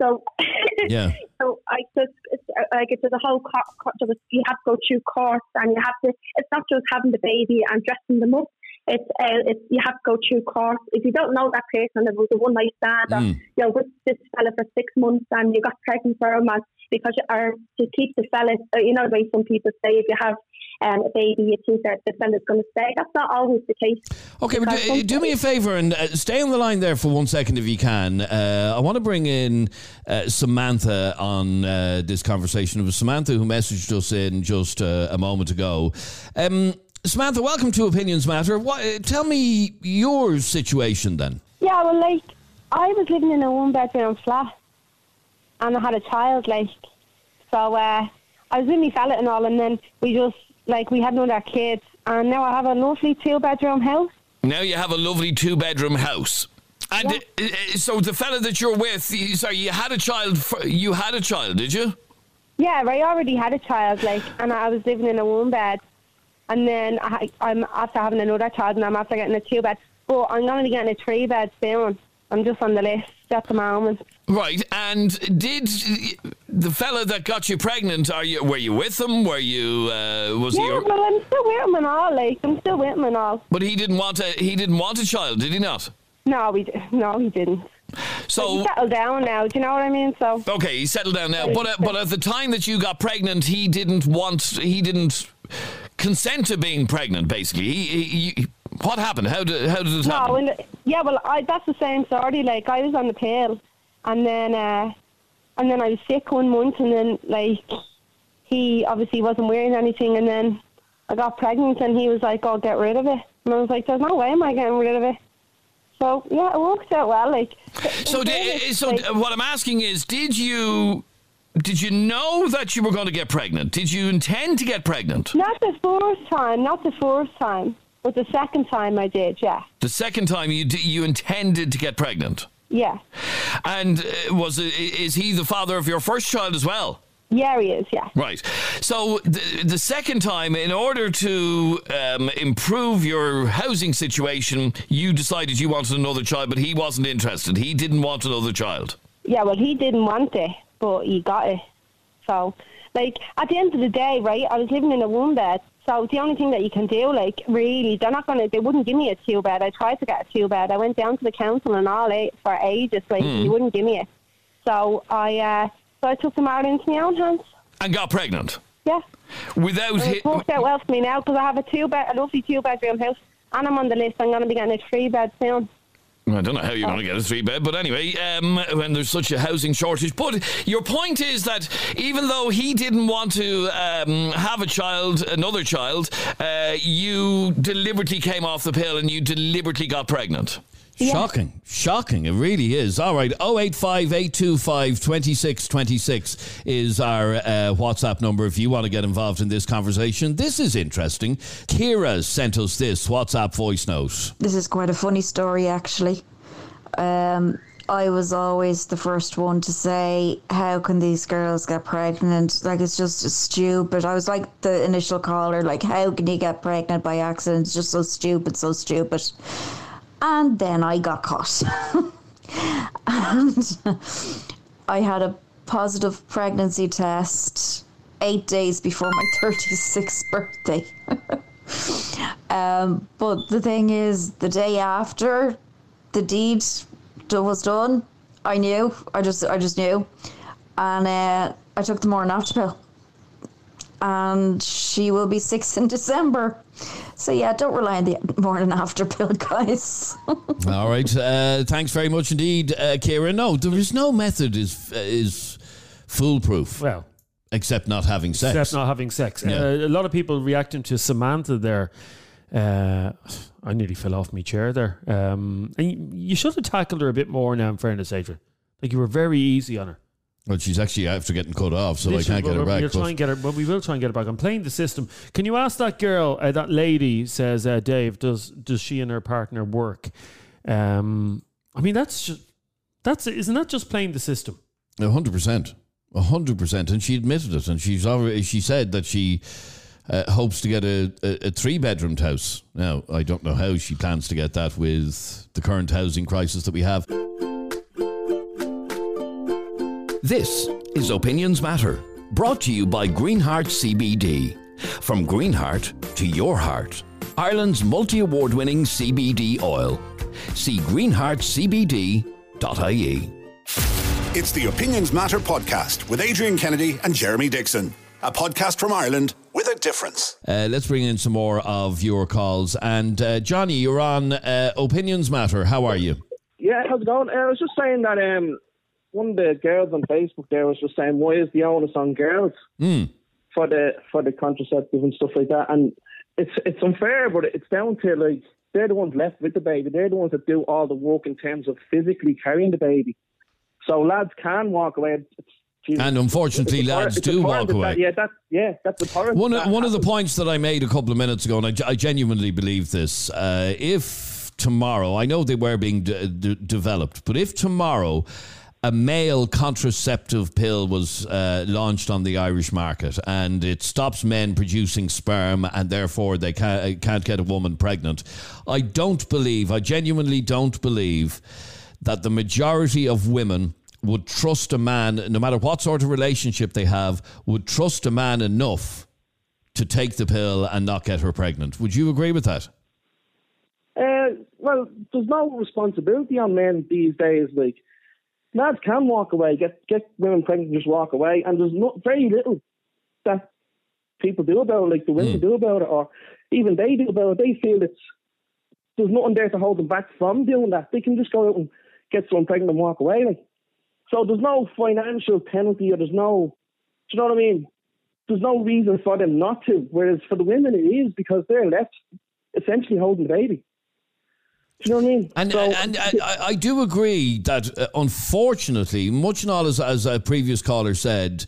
[SPEAKER 7] So, (laughs)
[SPEAKER 1] Yeah.
[SPEAKER 7] so I just it's, like it's a whole co- co- you have to go through course and you have to. It's not just having the baby and dressing them up. It's uh, it's you have to go through court. If you don't know that person, it was a one night stand. Or,
[SPEAKER 1] Mm.
[SPEAKER 7] you know, with this fella for six months and you got pregnant for him, and because you are to keep the fella. Uh, you know the way some people say if you have um, a baby, you think that the fella's going to stay. That's not always the case.
[SPEAKER 1] Okay, but do, do me a favor and uh, stay on the line there for one second if you can. Uh, I want to bring in uh, Samantha on uh, this conversation. It was Samantha who messaged us in just uh, a moment ago. Um, Samantha, welcome to Opinions Matter. What, uh, tell me your situation then.
[SPEAKER 8] Yeah, well, like, I was living in a one bedroom flat and I had a child, like, so uh, I was with my fella and all, and then we just, like, we had another kid, and now I have a lovely two bedroom house.
[SPEAKER 1] Now you have a lovely two bedroom house. And
[SPEAKER 8] Yeah.
[SPEAKER 1] uh, uh, so the fella that you're with, sorry, you had a child. You had a child, did you?
[SPEAKER 8] Yeah, I already had a child, like, and I was living in a one bed, and then I, I'm after having another child, and I'm after getting a two bed. But I'm going to be getting a three bed soon. I'm just on the list at the moment.
[SPEAKER 1] Right, and did the fella that got you pregnant? Are you were you with him? Were you uh, was he?
[SPEAKER 8] Yeah, well, I'm still with him and all. Like, I'm still with him and all.
[SPEAKER 1] but he didn't want a he didn't want a child, did he not?
[SPEAKER 8] No, we no, he didn't.
[SPEAKER 1] So
[SPEAKER 8] He settled down now. Do you know what I mean? So
[SPEAKER 1] okay, he settled down now. But uh, but at the time that you got pregnant, he didn't want he didn't consent to being pregnant. Basically, he, he, he- what happened? How did how did it
[SPEAKER 8] no,
[SPEAKER 1] happen?
[SPEAKER 8] and yeah, well, I that's the same story. Like, I was on the pill, and then uh, and then I was sick one month, and then like he obviously wasn't wearing anything, and then I got pregnant, and he was like, "Oh, get rid of it," and I was like, "There's no way am I getting rid of it." So yeah, it worked out well. Like,
[SPEAKER 1] So,
[SPEAKER 8] in
[SPEAKER 1] di-
[SPEAKER 8] fairness,
[SPEAKER 1] so
[SPEAKER 8] like-
[SPEAKER 1] what I'm asking is, did you did you know that you were going to get pregnant? Did you intend to get pregnant?
[SPEAKER 8] Not the first time, not the first time, but the second time I did, yeah.
[SPEAKER 1] The second time you you intended to get pregnant,
[SPEAKER 8] Yeah.
[SPEAKER 1] and uh, was is he the father of your first child as well?
[SPEAKER 8] Yeah, he is, yeah.
[SPEAKER 1] Right. So the, the second time, in order to um, improve your housing situation, you decided you wanted another child, but he wasn't interested. He didn't want another child.
[SPEAKER 8] Yeah, well, he didn't want it, but he got it. So, like, at the end of the day, right, I was living in a one bed. So the only thing that you can do, like, really, they're not going to, they wouldn't give me a two bed. I tried to get a two bed. I went down to the council and all eight for ages, like, he wouldn't give me it. So I, uh, so I took the matter into my own hands.
[SPEAKER 1] And got pregnant.
[SPEAKER 8] Yeah.
[SPEAKER 1] Without
[SPEAKER 8] And it's worked out well for me now because I have a two bed, a lovely two bedroom house, and I'm on the list. I'm going to be getting a three bed soon.
[SPEAKER 1] I don't know how you're going to get a three bed, but anyway, um, when there's such a housing shortage. But your point is that even though he didn't want to um, have a child, another child, uh, you deliberately came off the pill and you deliberately got pregnant. Shocking. Shocking. It really is. All right. 085 825 2626 is our uh, WhatsApp number if you want to get involved in this conversation. This is interesting. Kira sent us this WhatsApp voice note.
[SPEAKER 9] This is quite a funny story, actually. Um, I was always the first one to say, How can these girls get pregnant? Like, it's just stupid. I was like the initial caller, like, How can you get pregnant by accident? It's just so stupid, so stupid. And then I got caught. and I had a positive pregnancy test eight days before my 36th birthday. Um, but the thing is, the day after the deed was done, I knew. I just, I just knew, and uh, I took the morning after pill. And she will be six in December. So yeah, don't rely on the morning after pill, guys. (laughs)
[SPEAKER 1] All right. Uh, thanks very much indeed, uh, Kira. No, there is no method is is foolproof.
[SPEAKER 2] Well,
[SPEAKER 1] except not having sex.
[SPEAKER 2] Except not having sex.
[SPEAKER 1] Yeah.
[SPEAKER 2] Uh, a lot of people reacting to Samantha there. Uh, I nearly fell off my chair there. Um, and you, you should have tackled her a bit more now, in fairness, Adrian. Like you were very easy on her.
[SPEAKER 1] Well, she's actually after getting cut off, so I can't get her back.
[SPEAKER 2] We'll
[SPEAKER 1] but-
[SPEAKER 2] try and get her, but we will try and get her back. I'm playing the system. Can you ask that girl, uh, that lady, says uh, Dave, does does she and her partner work? Um, I mean, that's just that's isn't that just playing the system?
[SPEAKER 1] A hundred percent, a hundred percent, and she admitted it, and she's already she said that she uh, hopes to get a, a, a three bedroomed house. Now, I don't know how she plans to get that with the current housing crisis that we have. This is Opinions Matter, brought to you by Greenheart CBD. From Greenheart to your heart, Ireland's multi award winning CBD oil. See greenheartcbd.ie.
[SPEAKER 10] It's the Opinions Matter podcast with Adrian Kennedy and Jeremy Dixon, a podcast from Ireland with a difference.
[SPEAKER 1] Uh, let's bring in some more of your calls. And uh, Johnny, you're on uh, Opinions Matter. How are you?
[SPEAKER 11] Yeah, how's it going? Uh, I was just saying that um, one of the girls on Facebook there was just saying, why is the onus on girls
[SPEAKER 1] Mm.
[SPEAKER 11] for the for the contraceptive and stuff like that? And it's it's unfair, but it's down to like they're the ones left with the baby. They're the ones that do all the work in terms of physically carrying the baby. So lads can walk away. It's, Jesus,
[SPEAKER 1] And unfortunately, lads do walk
[SPEAKER 11] that-
[SPEAKER 1] away.
[SPEAKER 11] yeah, that yeah, that's abhorrent.
[SPEAKER 1] One,
[SPEAKER 11] that
[SPEAKER 1] of, one of the points that I made a couple of minutes ago, and I, I genuinely believe this, uh, if tomorrow, I know they were being de- de- developed, but if tomorrow a male contraceptive pill was uh, launched on the Irish market, and it stops men producing sperm, and therefore they can't, can't get a woman pregnant. I don't believe, I genuinely don't believe that the majority of women would trust a man, no matter what sort of relationship they have, would trust a man enough to take the pill and not get her pregnant. Would you agree with that?
[SPEAKER 11] Uh, well, there's no responsibility on men these days. Like lads can walk away, get get women pregnant, and just walk away, and there's not very little that people do about it, like the women
[SPEAKER 1] Hmm.
[SPEAKER 11] do about it, or even they do about it. They feel it's there's nothing there to hold them back from doing that. They can just go out and get someone pregnant and walk away. Like so, there's no financial penalty, or there's no, do you know what I mean? There's no reason for them not to. Whereas for the women, it is because they're left essentially holding the baby. Do you know what I mean?
[SPEAKER 1] And,
[SPEAKER 11] So-
[SPEAKER 1] and, and I, I do agree that, uh, unfortunately, much and all as, as a previous caller said,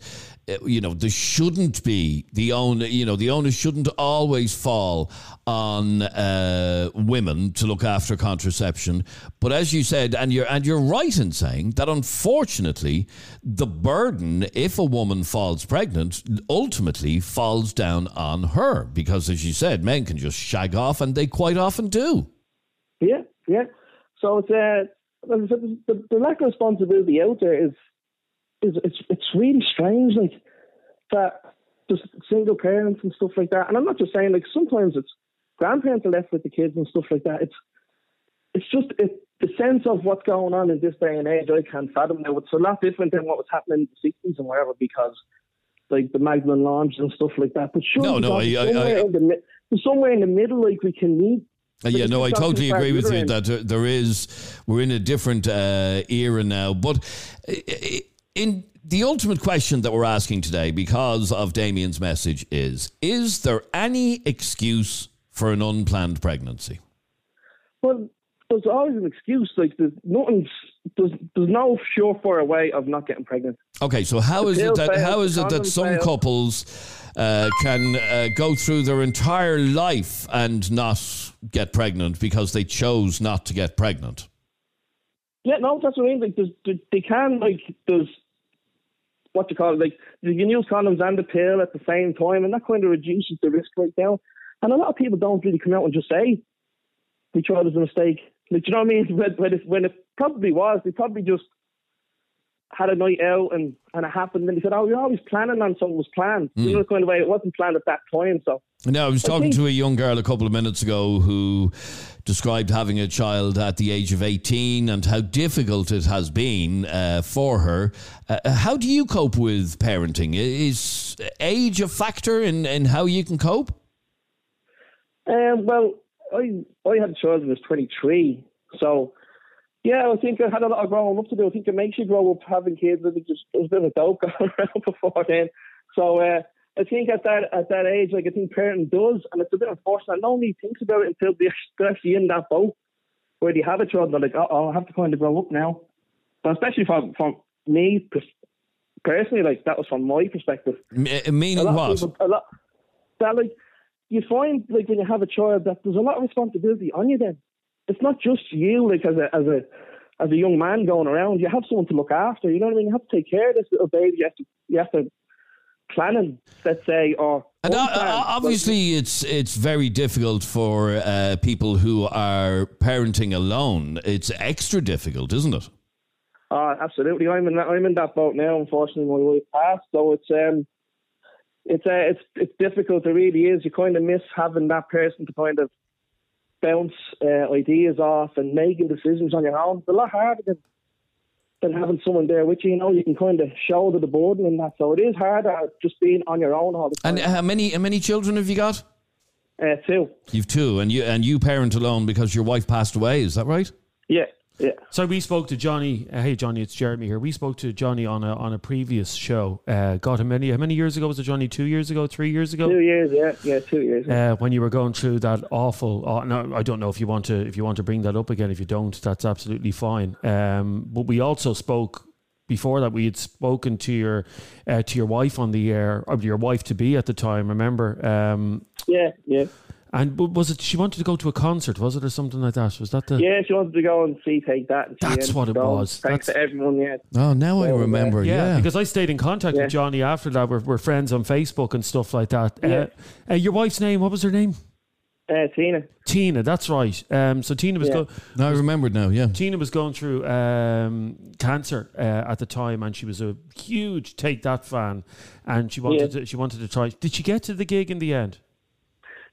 [SPEAKER 1] uh, you know, there shouldn't be the owner, you know, the onus shouldn't always fall on uh, women to look after contraception. But as you said, and you're, and you're right in saying that unfortunately, the burden, if a woman falls pregnant, ultimately falls down on her. Because as you said, men can just shag off, and they quite often do.
[SPEAKER 11] Yeah, yeah. So it's uh, I said, the, the lack of responsibility out there is is it's it's really strange, like that. Just single parents and stuff like that. And I'm not just saying like sometimes it's grandparents are left with the kids and stuff like that. It's it's just it, the sense of what's going on in this day and age. I can't fathom now. It's a lot different than what was happening in the 60s and whatever because like the Magdalene Laundries and stuff like that. But sure,
[SPEAKER 1] No, no, I- I-
[SPEAKER 11] somewhere,
[SPEAKER 1] I-
[SPEAKER 11] in the, somewhere in the middle, like we can meet
[SPEAKER 1] Uh, yeah, no, I totally agree with you
[SPEAKER 11] uterine.
[SPEAKER 1] that there- there is, we're in a different uh, era now. But uh, in the ultimate question that we're asking today, because of Damien's message, is Is there any excuse for an unplanned pregnancy?
[SPEAKER 11] Well, there's always an excuse. Like there's nothing. There's there's no surefire way of not getting pregnant.
[SPEAKER 1] Okay, so how is it that
[SPEAKER 11] fails,
[SPEAKER 1] how is it that some
[SPEAKER 11] fails.
[SPEAKER 1] couples uh, can uh, go through their entire life and not get pregnant because they chose not to get pregnant?
[SPEAKER 11] Yeah, no, that's what I mean. Like there's, they can like there's what you call it, like you can use condoms and the pill at the same time, and that kind of reduces the risk right down. And a lot of people don't really come out and just say we tried as a mistake. Do you know what I mean? (laughs) When, when, it, when it probably was, they probably just had a night out and, and it happened. And they said, "Oh, you're always planning on something was planned." You know, the kind of way it wasn't planned at that time. So
[SPEAKER 1] Now, I was
[SPEAKER 11] I
[SPEAKER 1] talking
[SPEAKER 11] think-
[SPEAKER 1] to a young girl a couple of minutes ago who described having a child at the age of 18 and how difficult it has been uh, for her. Uh, how do you cope with parenting? Is age a factor in, in how you can cope?
[SPEAKER 11] Um, well, I I had a child when I was 23, so yeah, I think I had a lot of growing up to do. I think it makes you grow up having kids. I think just there was a bit of a dope (laughs) going around before then. So uh, I think at that at that age, like I think parenting does, and it's a bit unfortunate. No one really thinks about it until they're actually in that boat where they have a child. And they're like, oh, I have to kind of grow up now. But especially from from me personally, like that was from my perspective.
[SPEAKER 1] M- meaning what?
[SPEAKER 11] people- a lot that like you find like when you have a child that there's a lot of responsibility on you. Then it's not just you like as a as a as a young man going around. You have someone to look after. You know what I mean? You have to take care of this little baby. You have to you have to let's say, or
[SPEAKER 1] And uh, uh, obviously, it's it's very difficult for uh, people who are parenting alone. It's extra difficult, isn't it?
[SPEAKER 11] Oh, absolutely. I'm in that, I'm in that boat now. Unfortunately, my wife passed, so it's um, it's uh, it's it's difficult. It really is. You kind of miss having that person to kind of bounce uh, ideas off and making decisions on your own. It's a lot harder than than having someone there with you. You know, you can kind of shoulder the burden and that. So it is harder just being on your own all the time.
[SPEAKER 1] And how many how many children have you got?
[SPEAKER 11] Uh, two.
[SPEAKER 1] You've two, and you and you parent alone because your wife passed away. Is that right?
[SPEAKER 11] Yeah, yeah.
[SPEAKER 2] So we spoke to Johnny. Uh, hey, Johnny, it's Jeremy here. We spoke to Johnny on a on a previous show. Uh, God, how many how many years ago was it, Johnny? Two years ago? Three years ago?
[SPEAKER 11] Two years, yeah, yeah, two years.
[SPEAKER 2] Uh, when you were going through that awful, uh, no, I don't know if you want to if you want to bring that up again. If you don't, that's absolutely fine. Um, but we also spoke before that. We had spoken to your uh, to your wife on the air, or your wife to be at the time. Remember? Um,
[SPEAKER 11] yeah, yeah.
[SPEAKER 2] And was it she wanted to go to a concert? Was it or something like that? Was that the?
[SPEAKER 11] Yeah, she wanted to go and see Take That. And
[SPEAKER 2] That's what it
[SPEAKER 11] going.
[SPEAKER 2] was.
[SPEAKER 11] Thanks
[SPEAKER 2] That's-
[SPEAKER 11] to everyone, yeah.
[SPEAKER 1] Oh, now I
[SPEAKER 11] Oh,
[SPEAKER 1] remember.
[SPEAKER 2] Yeah,
[SPEAKER 1] Yeah,
[SPEAKER 2] because I stayed in contact
[SPEAKER 11] Yeah.
[SPEAKER 2] with Johnny after that. We're, we're friends on Facebook and stuff like that.
[SPEAKER 11] Yeah.
[SPEAKER 2] Uh, uh, your wife's name? What was her name?
[SPEAKER 11] Uh, Tina.
[SPEAKER 2] Tina. That's right. Um, so Tina was
[SPEAKER 11] Yeah.
[SPEAKER 2] go-
[SPEAKER 1] No, I remembered now. Yeah.
[SPEAKER 2] Tina was going through um, cancer uh, at the time, and she was a huge Take That fan, and she wanted
[SPEAKER 11] Yeah.
[SPEAKER 2] to, she wanted to try. Did she get to the gig in the end?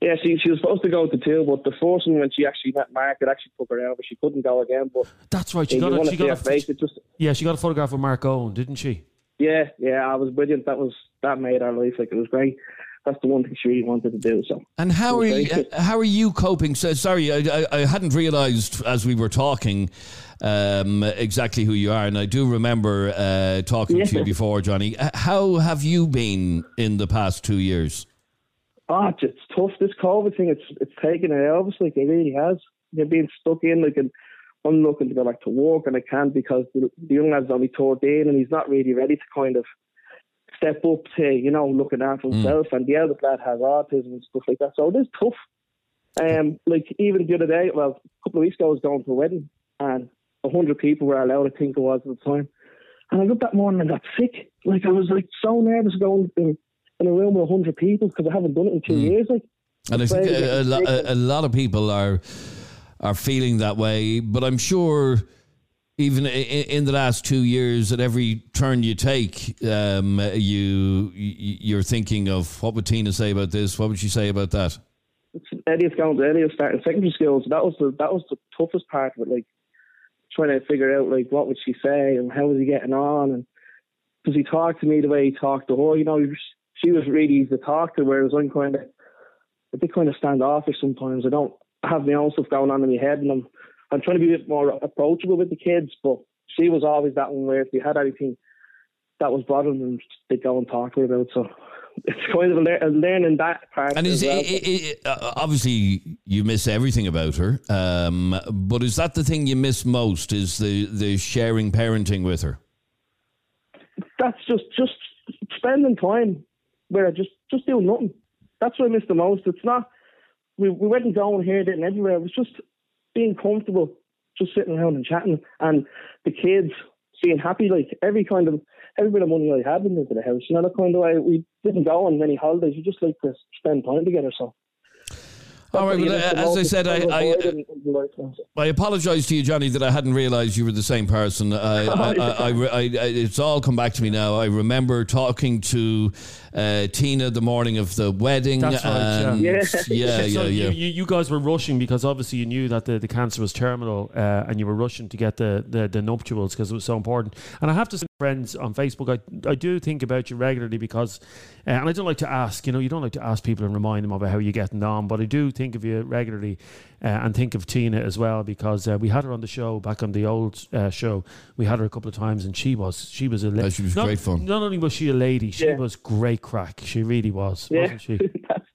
[SPEAKER 11] Yeah, she she was supposed to go to two, but the first one when she actually met Mark, it actually took her out, but she couldn't go again. But
[SPEAKER 2] That's right. She got a, she got a,
[SPEAKER 11] face, it just
[SPEAKER 2] yeah, she got a photograph of Mark Owen, didn't she?
[SPEAKER 11] yeah, yeah, I was brilliant. That was that made our life like it was great. That's the one thing she really wanted to do. So
[SPEAKER 1] And how are you, how are you coping? So, sorry, I, I, I hadn't realised as we were talking um, exactly who you are, and I do remember uh, talking to you before, Johnny. Uh, How have you been in the past two years?
[SPEAKER 11] Ah, it's, it's tough. This COVID thing, it's it's taken it out of us. Like it really has. You're being stuck in. Like, and I'm looking to go back to work, and I can't because the, the young lad's only 13, and he's not really ready to kind of step up to you know looking after himself. And the eldest lad has autism and stuff like that. So it is tough. Um, like even the other day, well, a couple of weeks ago, I was going to a wedding, and a hundred people were allowed. I think it was at the time. And I got that morning and got sick. Like I was like so nervous going in, a room with a hundred people because I haven't done it in two years. Like
[SPEAKER 1] And I think a, a, lo- a, lot of people are are feeling that way. But I'm sure, even in the last two years, at every turn you take, um, you you- you're thinking of what would Tina say about this? What would she say about that?
[SPEAKER 11] Eddie's going to Eddie's starting secondary school, so that was the that was the toughest part of it, like trying to figure out like what would she say and how was he getting on and does he talk to me the way he talked to her? You know, she was really easy to talk to, whereas I'm kind of a bit kind of standoffish sometimes. I don't have my own stuff going on in my head, and I'm I'm trying to be a bit more approachable with the kids. But she was always that one where if you had anything that was bothering them, they'd go and talk to her about. So it's kind of a, lear- a learning that part.
[SPEAKER 1] And is
[SPEAKER 11] well.
[SPEAKER 1] i i i uh, obviously you miss everything about her, um, but is that the thing you miss most? Is the the sharing parenting with her?
[SPEAKER 11] that's just just spending time where I just just doing nothing. That's what I miss the most. It's not we we went and going here, there, and everywhere. It was just being comfortable, just sitting around and chatting, and the kids being happy. Like every kind of every bit of money I had went into the house. You know that kind of way. We didn't go on many holidays. We just like to spend time together. So.
[SPEAKER 1] All right, well,
[SPEAKER 11] what you miss the
[SPEAKER 1] uh, as I said,
[SPEAKER 11] is
[SPEAKER 1] I- I-
[SPEAKER 11] avoid it and- and like that.
[SPEAKER 1] I apologise to you, Johnny, that I hadn't realised you were the same person. I, (laughs) I, I, I, I, I, it's all come back to me now. I remember talking to uh, Tina the morning of the wedding.
[SPEAKER 2] That's right.
[SPEAKER 1] and-
[SPEAKER 2] Yeah, (laughs)
[SPEAKER 1] yeah, yeah,
[SPEAKER 2] You,
[SPEAKER 1] yeah.
[SPEAKER 2] you, you guys were rushing because obviously you knew that the, the cancer was terminal, uh, and you were rushing to get the the, the nuptials because it was so important. And I have to say, friends on Facebook, I I do think about you regularly because, uh, and I don't like to ask. You know, you don't like to ask people and remind them about how you're getting on, but I do think of you regularly, uh, and think of Tina as well because uh, we had her on the show back on the old uh, show. We had her a couple of times, and she was she was a la-
[SPEAKER 1] Oh, she was
[SPEAKER 2] not,
[SPEAKER 1] great fun.
[SPEAKER 2] Not only was she a lady, she
[SPEAKER 11] Yeah.
[SPEAKER 2] was great crack. She really was,
[SPEAKER 11] Yeah,
[SPEAKER 2] wasn't she? (laughs)
[SPEAKER 11] that's,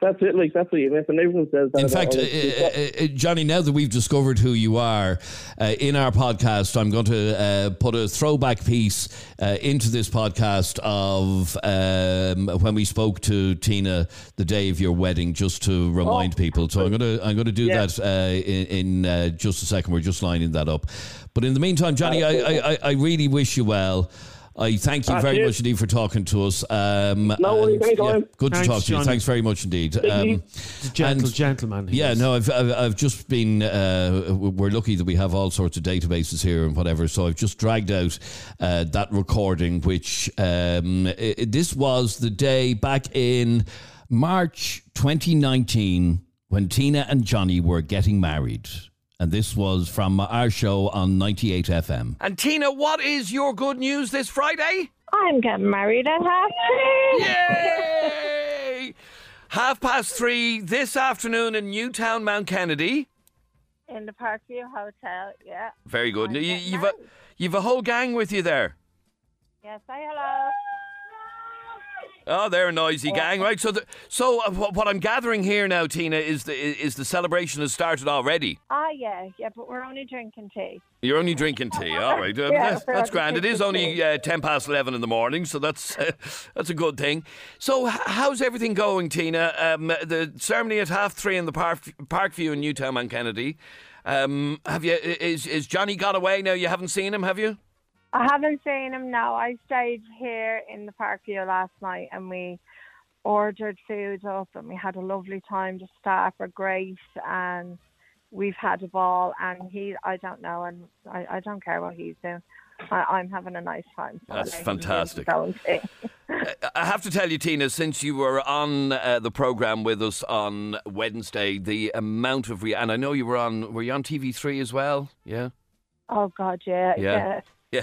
[SPEAKER 11] that's it. Like that's what you miss, and everyone says that.
[SPEAKER 1] In fact, uh, uh, uh, Johnny, now that we've discovered who you are, uh, in our podcast, I'm going to uh, put a throwback piece uh, into this podcast of um, when we spoke to Tina the day of your wedding, just to remind people. So I'm going to I'm going to do
[SPEAKER 11] Yeah.
[SPEAKER 1] that uh, in, in uh, just a second. We're just lining that up. But in the meantime, Johnny, I, I- I really wish you well. I thank you
[SPEAKER 11] Ah,
[SPEAKER 1] very
[SPEAKER 11] cheers.
[SPEAKER 1] much indeed for talking to us. Um,
[SPEAKER 11] No worries,
[SPEAKER 1] and,
[SPEAKER 11] anytime.
[SPEAKER 1] good to talk to you.
[SPEAKER 2] Johnny.
[SPEAKER 1] Thanks very much indeed.
[SPEAKER 11] Thank.
[SPEAKER 1] Um,
[SPEAKER 2] gentle
[SPEAKER 1] and-
[SPEAKER 2] gentleman.
[SPEAKER 1] yeah,
[SPEAKER 2] is.
[SPEAKER 1] no, I've, I've I've just been. Uh, we're lucky that we have all sorts of databases here and whatever. So I've just dragged out uh, that recording, which um, i i- this was the day back in March 2019 when Tina and Johnny were getting married, and this was from our show on 98 FM.
[SPEAKER 12] And Tina, what is your good news this Friday?
[SPEAKER 13] I'm getting married at half three.
[SPEAKER 12] Yay! Half past three this afternoon in Newtownmountkennedy.
[SPEAKER 13] In the Parkview Hotel, yeah.
[SPEAKER 12] Very good.
[SPEAKER 13] I'm
[SPEAKER 12] You, you've, a, you've a whole gang with you there.
[SPEAKER 13] Yeah, say hello.
[SPEAKER 1] Oh, they're a noisy gang, right? So, the, so uh, what I'm gathering here now, Tina, is the is the celebration has started already.
[SPEAKER 13] Ah, yeah, yeah, but we're only drinking tea.
[SPEAKER 1] You're only drinking tea, (laughs) all right? Uh,
[SPEAKER 13] Yeah,
[SPEAKER 1] that's, that's grand. It is only uh, ten past eleven in the morning, so that's uh, (laughs) that's a good thing. So, how's everything going, Tina? Um, the ceremony at half three in the park Parkview in Newtownmountkennedy. Um, have you? Is is Johnny got away now? You haven't seen him, have you?
[SPEAKER 13] I haven't seen him now. I stayed here in the Parkview last night and we ordered food up and we had a lovely time. The staff are great and we've had a ball and he, I don't know, and I, I don't care what he's doing. I, I'm having a nice time.
[SPEAKER 1] That's fantastic.
[SPEAKER 13] go and see.
[SPEAKER 1] I have to tell you, Tina, since you were on uh, the program with us on Wednesday, the amount of re- and I know you were on. Were you on TV three as well? Yeah.
[SPEAKER 13] Oh God, yeah,
[SPEAKER 1] Yeah.
[SPEAKER 13] yeah.
[SPEAKER 1] Yeah.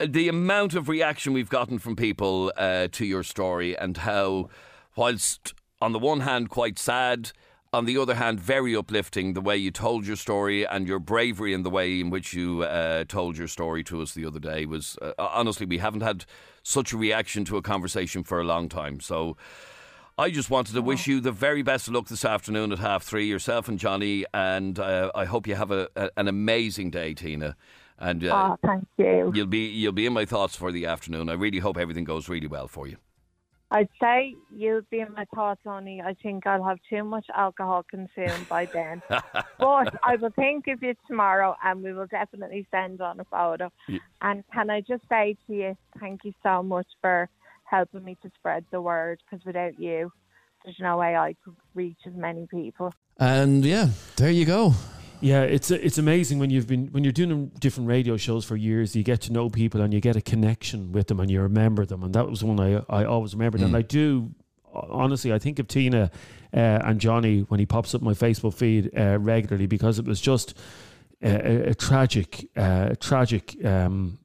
[SPEAKER 1] the amount of reaction we've gotten from people uh, to your story and how, whilst on the one hand quite sad, on the other hand very uplifting, the way you told your story and your bravery in the way in which you uh, told your story to us the other day was uh, honestly we haven't had such a reaction to a conversation for a long time. So. I just wanted to wish you the very best of luck this afternoon at half three, yourself and Johnny, and uh, I hope you have a, a, an amazing day, Tina. And uh,
[SPEAKER 13] Oh, thank you.
[SPEAKER 1] You'll be you'll be in my thoughts for the afternoon. I really hope everything goes really well for you.
[SPEAKER 13] I'd say you'll be in my thoughts only. I think I'll have too much alcohol consumed by then. (laughs) but I will think of you tomorrow and we will definitely send on a photo.
[SPEAKER 1] Yeah.
[SPEAKER 13] And can I just say to you, thank you so much for helping me to spread the word because without you, there's no way I could reach as many people.
[SPEAKER 14] And yeah, there you go.
[SPEAKER 2] Yeah, it's it's amazing when you've been when you're doing different radio shows for years. You get to know people and you get a connection with them and you remember them. And that was one I I always remembered. And I do honestly, I think of Tina uh, and Johnny when he pops up my Facebook feed uh, regularly because it was just a, a, a tragic, uh, tragic um,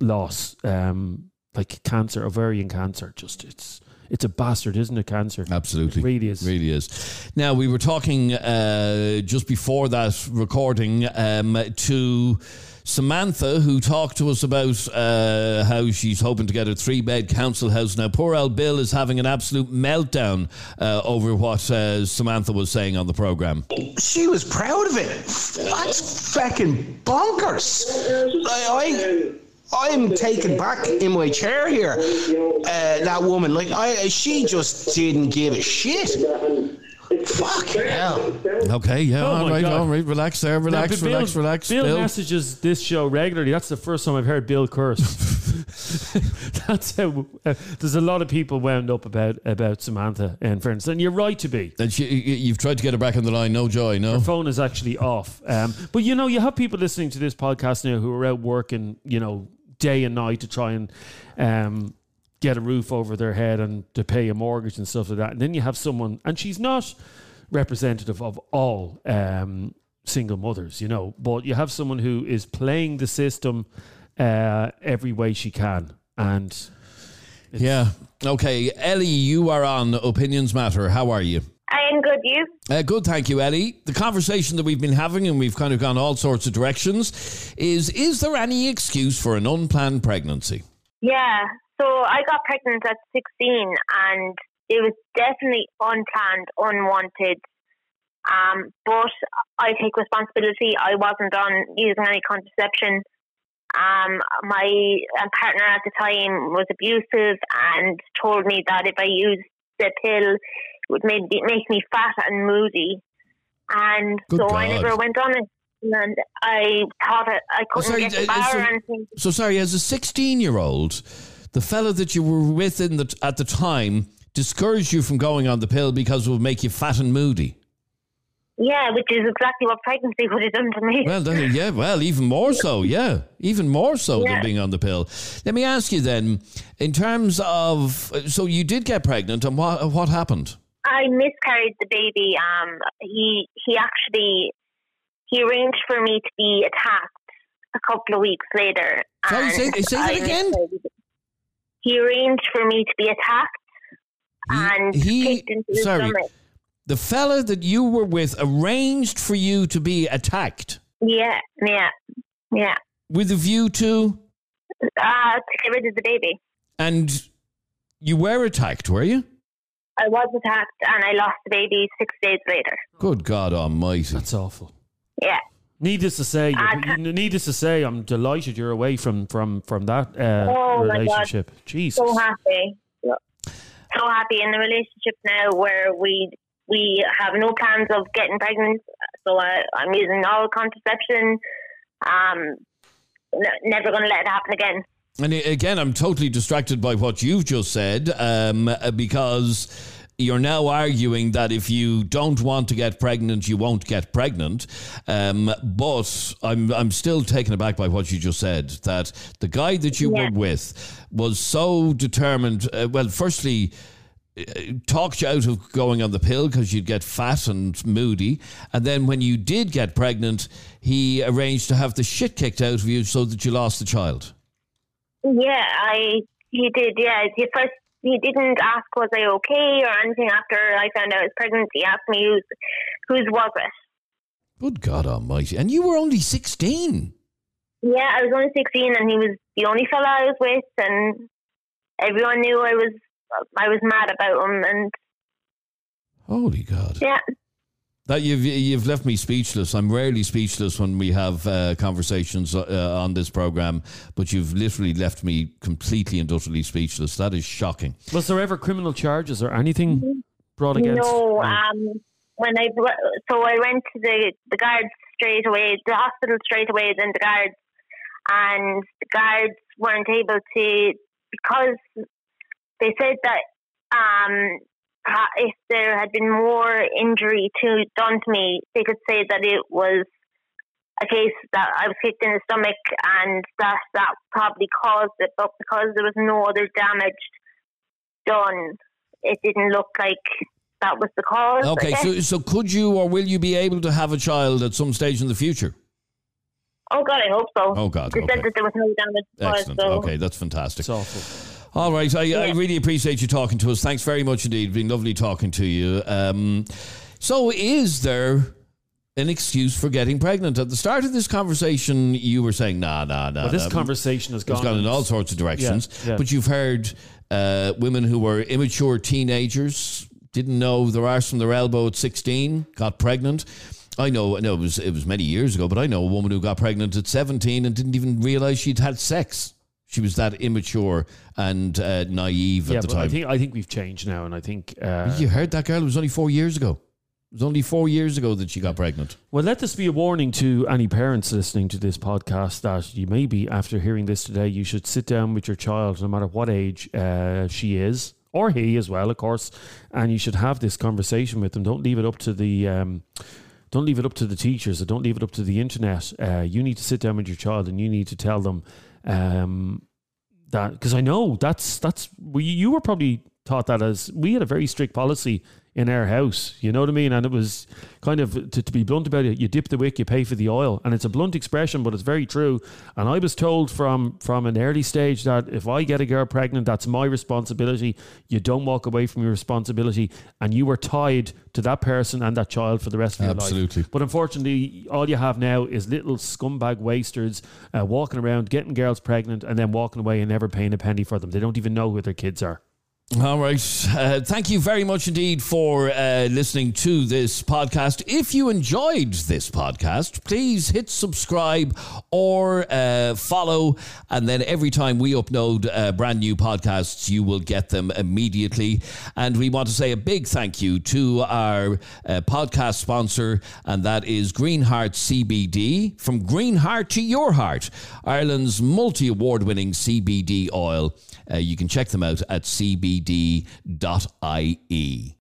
[SPEAKER 2] loss, um, like cancer, ovarian cancer. Just it's it's a bastard, isn't it? Cancer,
[SPEAKER 14] Absolutely.
[SPEAKER 2] It really is.
[SPEAKER 14] Really is. Now, we were talking uh, just before that recording um, to Samantha, who talked to us about uh, how she's hoping to get a three bed council house. Now, poor old Bill is having an absolute meltdown uh, over what uh, Samantha was saying on the programme.
[SPEAKER 15] She was proud of it. That's fucking bonkers. I, I I'm taken back in my chair here. Uh, that woman, like, I, she just didn't give a shit. Fuck hell.
[SPEAKER 14] Okay, yeah,
[SPEAKER 2] Oh
[SPEAKER 14] all
[SPEAKER 2] my
[SPEAKER 14] right,
[SPEAKER 2] God.
[SPEAKER 14] all right, relax there,
[SPEAKER 2] Now,
[SPEAKER 14] relax,
[SPEAKER 2] Bill-
[SPEAKER 14] relax, relax.
[SPEAKER 2] Bill,
[SPEAKER 14] Bill.
[SPEAKER 2] messages this show regularly. That's the first time I've heard Bill curse. (laughs) That's how. Uh, there's a lot of people wound up about about Samantha. In fairness, and you're right to be.
[SPEAKER 14] And she, you- you've tried to get her back on the line, no joy, no?
[SPEAKER 2] Her phone is actually off. Um, but you know, you have people listening to this podcast now who are out working, you know, day and night to try and um, get a roof over their head and to pay a mortgage and stuff like that. And then you have someone, and she's not representative of all um, single mothers, you know, but you have someone who is playing the system uh, every way she can. And
[SPEAKER 14] Yeah. Okay, Ellie, you are on Opinions Matter. How are you?
[SPEAKER 16] I am good. You?
[SPEAKER 14] Uh, good, thank you, Ellie. The conversation that we've been having, and we've kind of gone all sorts of directions, is is there any excuse for an unplanned pregnancy?
[SPEAKER 16] Yeah. So I got pregnant at 16 and it was definitely unplanned, unwanted. Um, but I take responsibility. I wasn't on using any contraception. Um, my uh, partner at the time was abusive and told me that if I used the pill, would make, make me fat and moody. And
[SPEAKER 14] Good
[SPEAKER 16] so I never went on it. And I thought it, I
[SPEAKER 14] Oh,
[SPEAKER 16] couldn't
[SPEAKER 14] sorry,
[SPEAKER 16] get the
[SPEAKER 14] uh,
[SPEAKER 16] bar
[SPEAKER 14] so-
[SPEAKER 16] or anything.
[SPEAKER 14] So sorry, as a sixteen-year-old, the fellow that you were with in the at the time discouraged you from going on the pill because it would make you fat and moody.
[SPEAKER 16] Yeah, which is exactly what pregnancy (laughs) would have done to me.
[SPEAKER 14] Well, that, yeah, well, even more so, yeah, even more so than being on the pill. Let me ask you then, in terms of, so you did get pregnant, and what what happened?
[SPEAKER 16] I miscarried the baby. Um, he he actually he arranged for me to be attacked a couple of weeks later.
[SPEAKER 14] Sorry, say- say that
[SPEAKER 16] I
[SPEAKER 14] again?
[SPEAKER 16] He arranged for me to be attacked and
[SPEAKER 14] he-
[SPEAKER 16] kicked into the
[SPEAKER 14] sorry.
[SPEAKER 16] stomach.
[SPEAKER 14] The fella that you were with arranged for you to be attacked
[SPEAKER 16] Yeah, yeah, yeah.
[SPEAKER 14] with a view to,
[SPEAKER 16] Uh, to get rid of the baby.
[SPEAKER 14] and
[SPEAKER 1] You were attacked, were you?
[SPEAKER 16] I was attacked and I lost the baby six days later.
[SPEAKER 1] Good God Almighty!
[SPEAKER 2] That's awful.
[SPEAKER 16] Yeah.
[SPEAKER 2] Needless to say,
[SPEAKER 16] I
[SPEAKER 2] you- needless to say, I'm delighted you're away from from from that uh,
[SPEAKER 16] oh my
[SPEAKER 2] relationship.
[SPEAKER 16] God.
[SPEAKER 2] Jesus.
[SPEAKER 16] So happy. So happy in the relationship now where we we have no plans of getting pregnant. So I, I'm using all contraception. Um, n- never going to let it happen again.
[SPEAKER 1] And again, I'm totally distracted by what you've just said um, uh, because you're now arguing that if you don't want to get pregnant, you won't get pregnant. Um, but I'm I'm still taken aback by what you just said. That the guy that you
[SPEAKER 16] Yeah.
[SPEAKER 1] were with was so determined. Uh, well, firstly. uh, Talked you out of going on the pill because you'd get fat and moody, and then when you did get pregnant, he arranged to have the shit kicked out of you so that you lost the child.
[SPEAKER 16] Yeah, I he did. Yeah, he first he didn't ask was I okay or anything after I found out I was pregnant. He asked me who's whose was it.
[SPEAKER 1] Good God Almighty! And you were only sixteen.
[SPEAKER 16] Yeah, I was only sixteen, and he was the only fella I was with, and everyone knew I was I was mad about him, and
[SPEAKER 1] Holy God!
[SPEAKER 16] yeah,
[SPEAKER 1] That you've you've left me speechless. I'm rarely speechless when we have uh, conversations uh, on this program, but you've literally left me completely and utterly speechless. That is shocking.
[SPEAKER 2] Was there ever criminal charges or anything brought against?
[SPEAKER 16] no.
[SPEAKER 2] No.
[SPEAKER 16] Um, when I so I went to the the guards straight away, the hospital straight away, then the guards, and the guards weren't able to because they said that um ha- if there had been more injury to done to me, they could say that it was a case that I was kicked in the stomach and that that probably caused it, but because there was no other damage done, it didn't look like that was the cause.
[SPEAKER 1] Okay, so so could you or will you be able to have a child at some stage in the future?
[SPEAKER 16] oh God, I hope so.
[SPEAKER 1] Oh, God,
[SPEAKER 16] they
[SPEAKER 1] okay.
[SPEAKER 16] said that there was no damage caused.
[SPEAKER 1] Excellent.
[SPEAKER 16] So
[SPEAKER 1] Okay, that's fantastic.
[SPEAKER 2] It's awful.
[SPEAKER 1] All right, I, I really appreciate you talking to us. Thanks very much indeed. It's been lovely talking to you. Um, so, is there an excuse for getting pregnant? At the start of this conversation, you were saying, "Nah, nah, nah."
[SPEAKER 2] Well, this
[SPEAKER 1] nah.
[SPEAKER 2] conversation has
[SPEAKER 1] It's
[SPEAKER 2] gone
[SPEAKER 1] gone in
[SPEAKER 2] in-
[SPEAKER 1] all sorts of directions.
[SPEAKER 2] Yeah, yeah.
[SPEAKER 1] But you've heard uh, women who were immature teenagers, didn't know their arse from their elbow at 16, got pregnant. I know, I know it was it was many years ago, but I know a woman who got pregnant at 17 and didn't even realize she'd had sex. She was that immature and uh, naive
[SPEAKER 2] yeah,
[SPEAKER 1] at the
[SPEAKER 2] but
[SPEAKER 1] time.
[SPEAKER 2] I think I think we've changed now, and I think uh,
[SPEAKER 1] you heard that girl? It was only four years ago. It was only four years ago that she got pregnant.
[SPEAKER 2] Well, let this be a warning to any parents listening to this podcast that you may be, after hearing this today, you should sit down with your child, no matter what age uh, she is, or he as well, of course, and you should have this conversation with them. Don't leave it up to the. Um, don't leave it up to the teachers or don't leave it up to the internet. Uh, you need to sit down with your child and you need to tell them um, that because I know that's that's we, you were probably taught that as we had a very strict policy in our house. You know what I mean? And it was kind of to, to be blunt about it. You dip the wick, you pay for the oil, and it's a blunt expression, but it's very true. And I was told from from an early stage that if I get a girl pregnant, that's my responsibility. You don't walk away from your responsibility, and you were tied to that person and that child for the rest of your life.
[SPEAKER 1] Absolutely.
[SPEAKER 2] But unfortunately, all you have now is little scumbag wasters uh, walking around, getting girls pregnant, and then walking away and never paying a penny for them. They don't even know who their kids are.
[SPEAKER 1] All right. Uh, thank you very much indeed for uh, listening to this podcast. If you enjoyed this podcast, please hit subscribe or uh, follow. And then every time we upload uh, brand new podcasts, you will get them immediately. And we want to say a big thank you to our uh, podcast sponsor, and that is Greenheart CBD. From Greenheart to your heart, Ireland's multi award winning CBD oil. Uh, you can check them out at cbd.ie.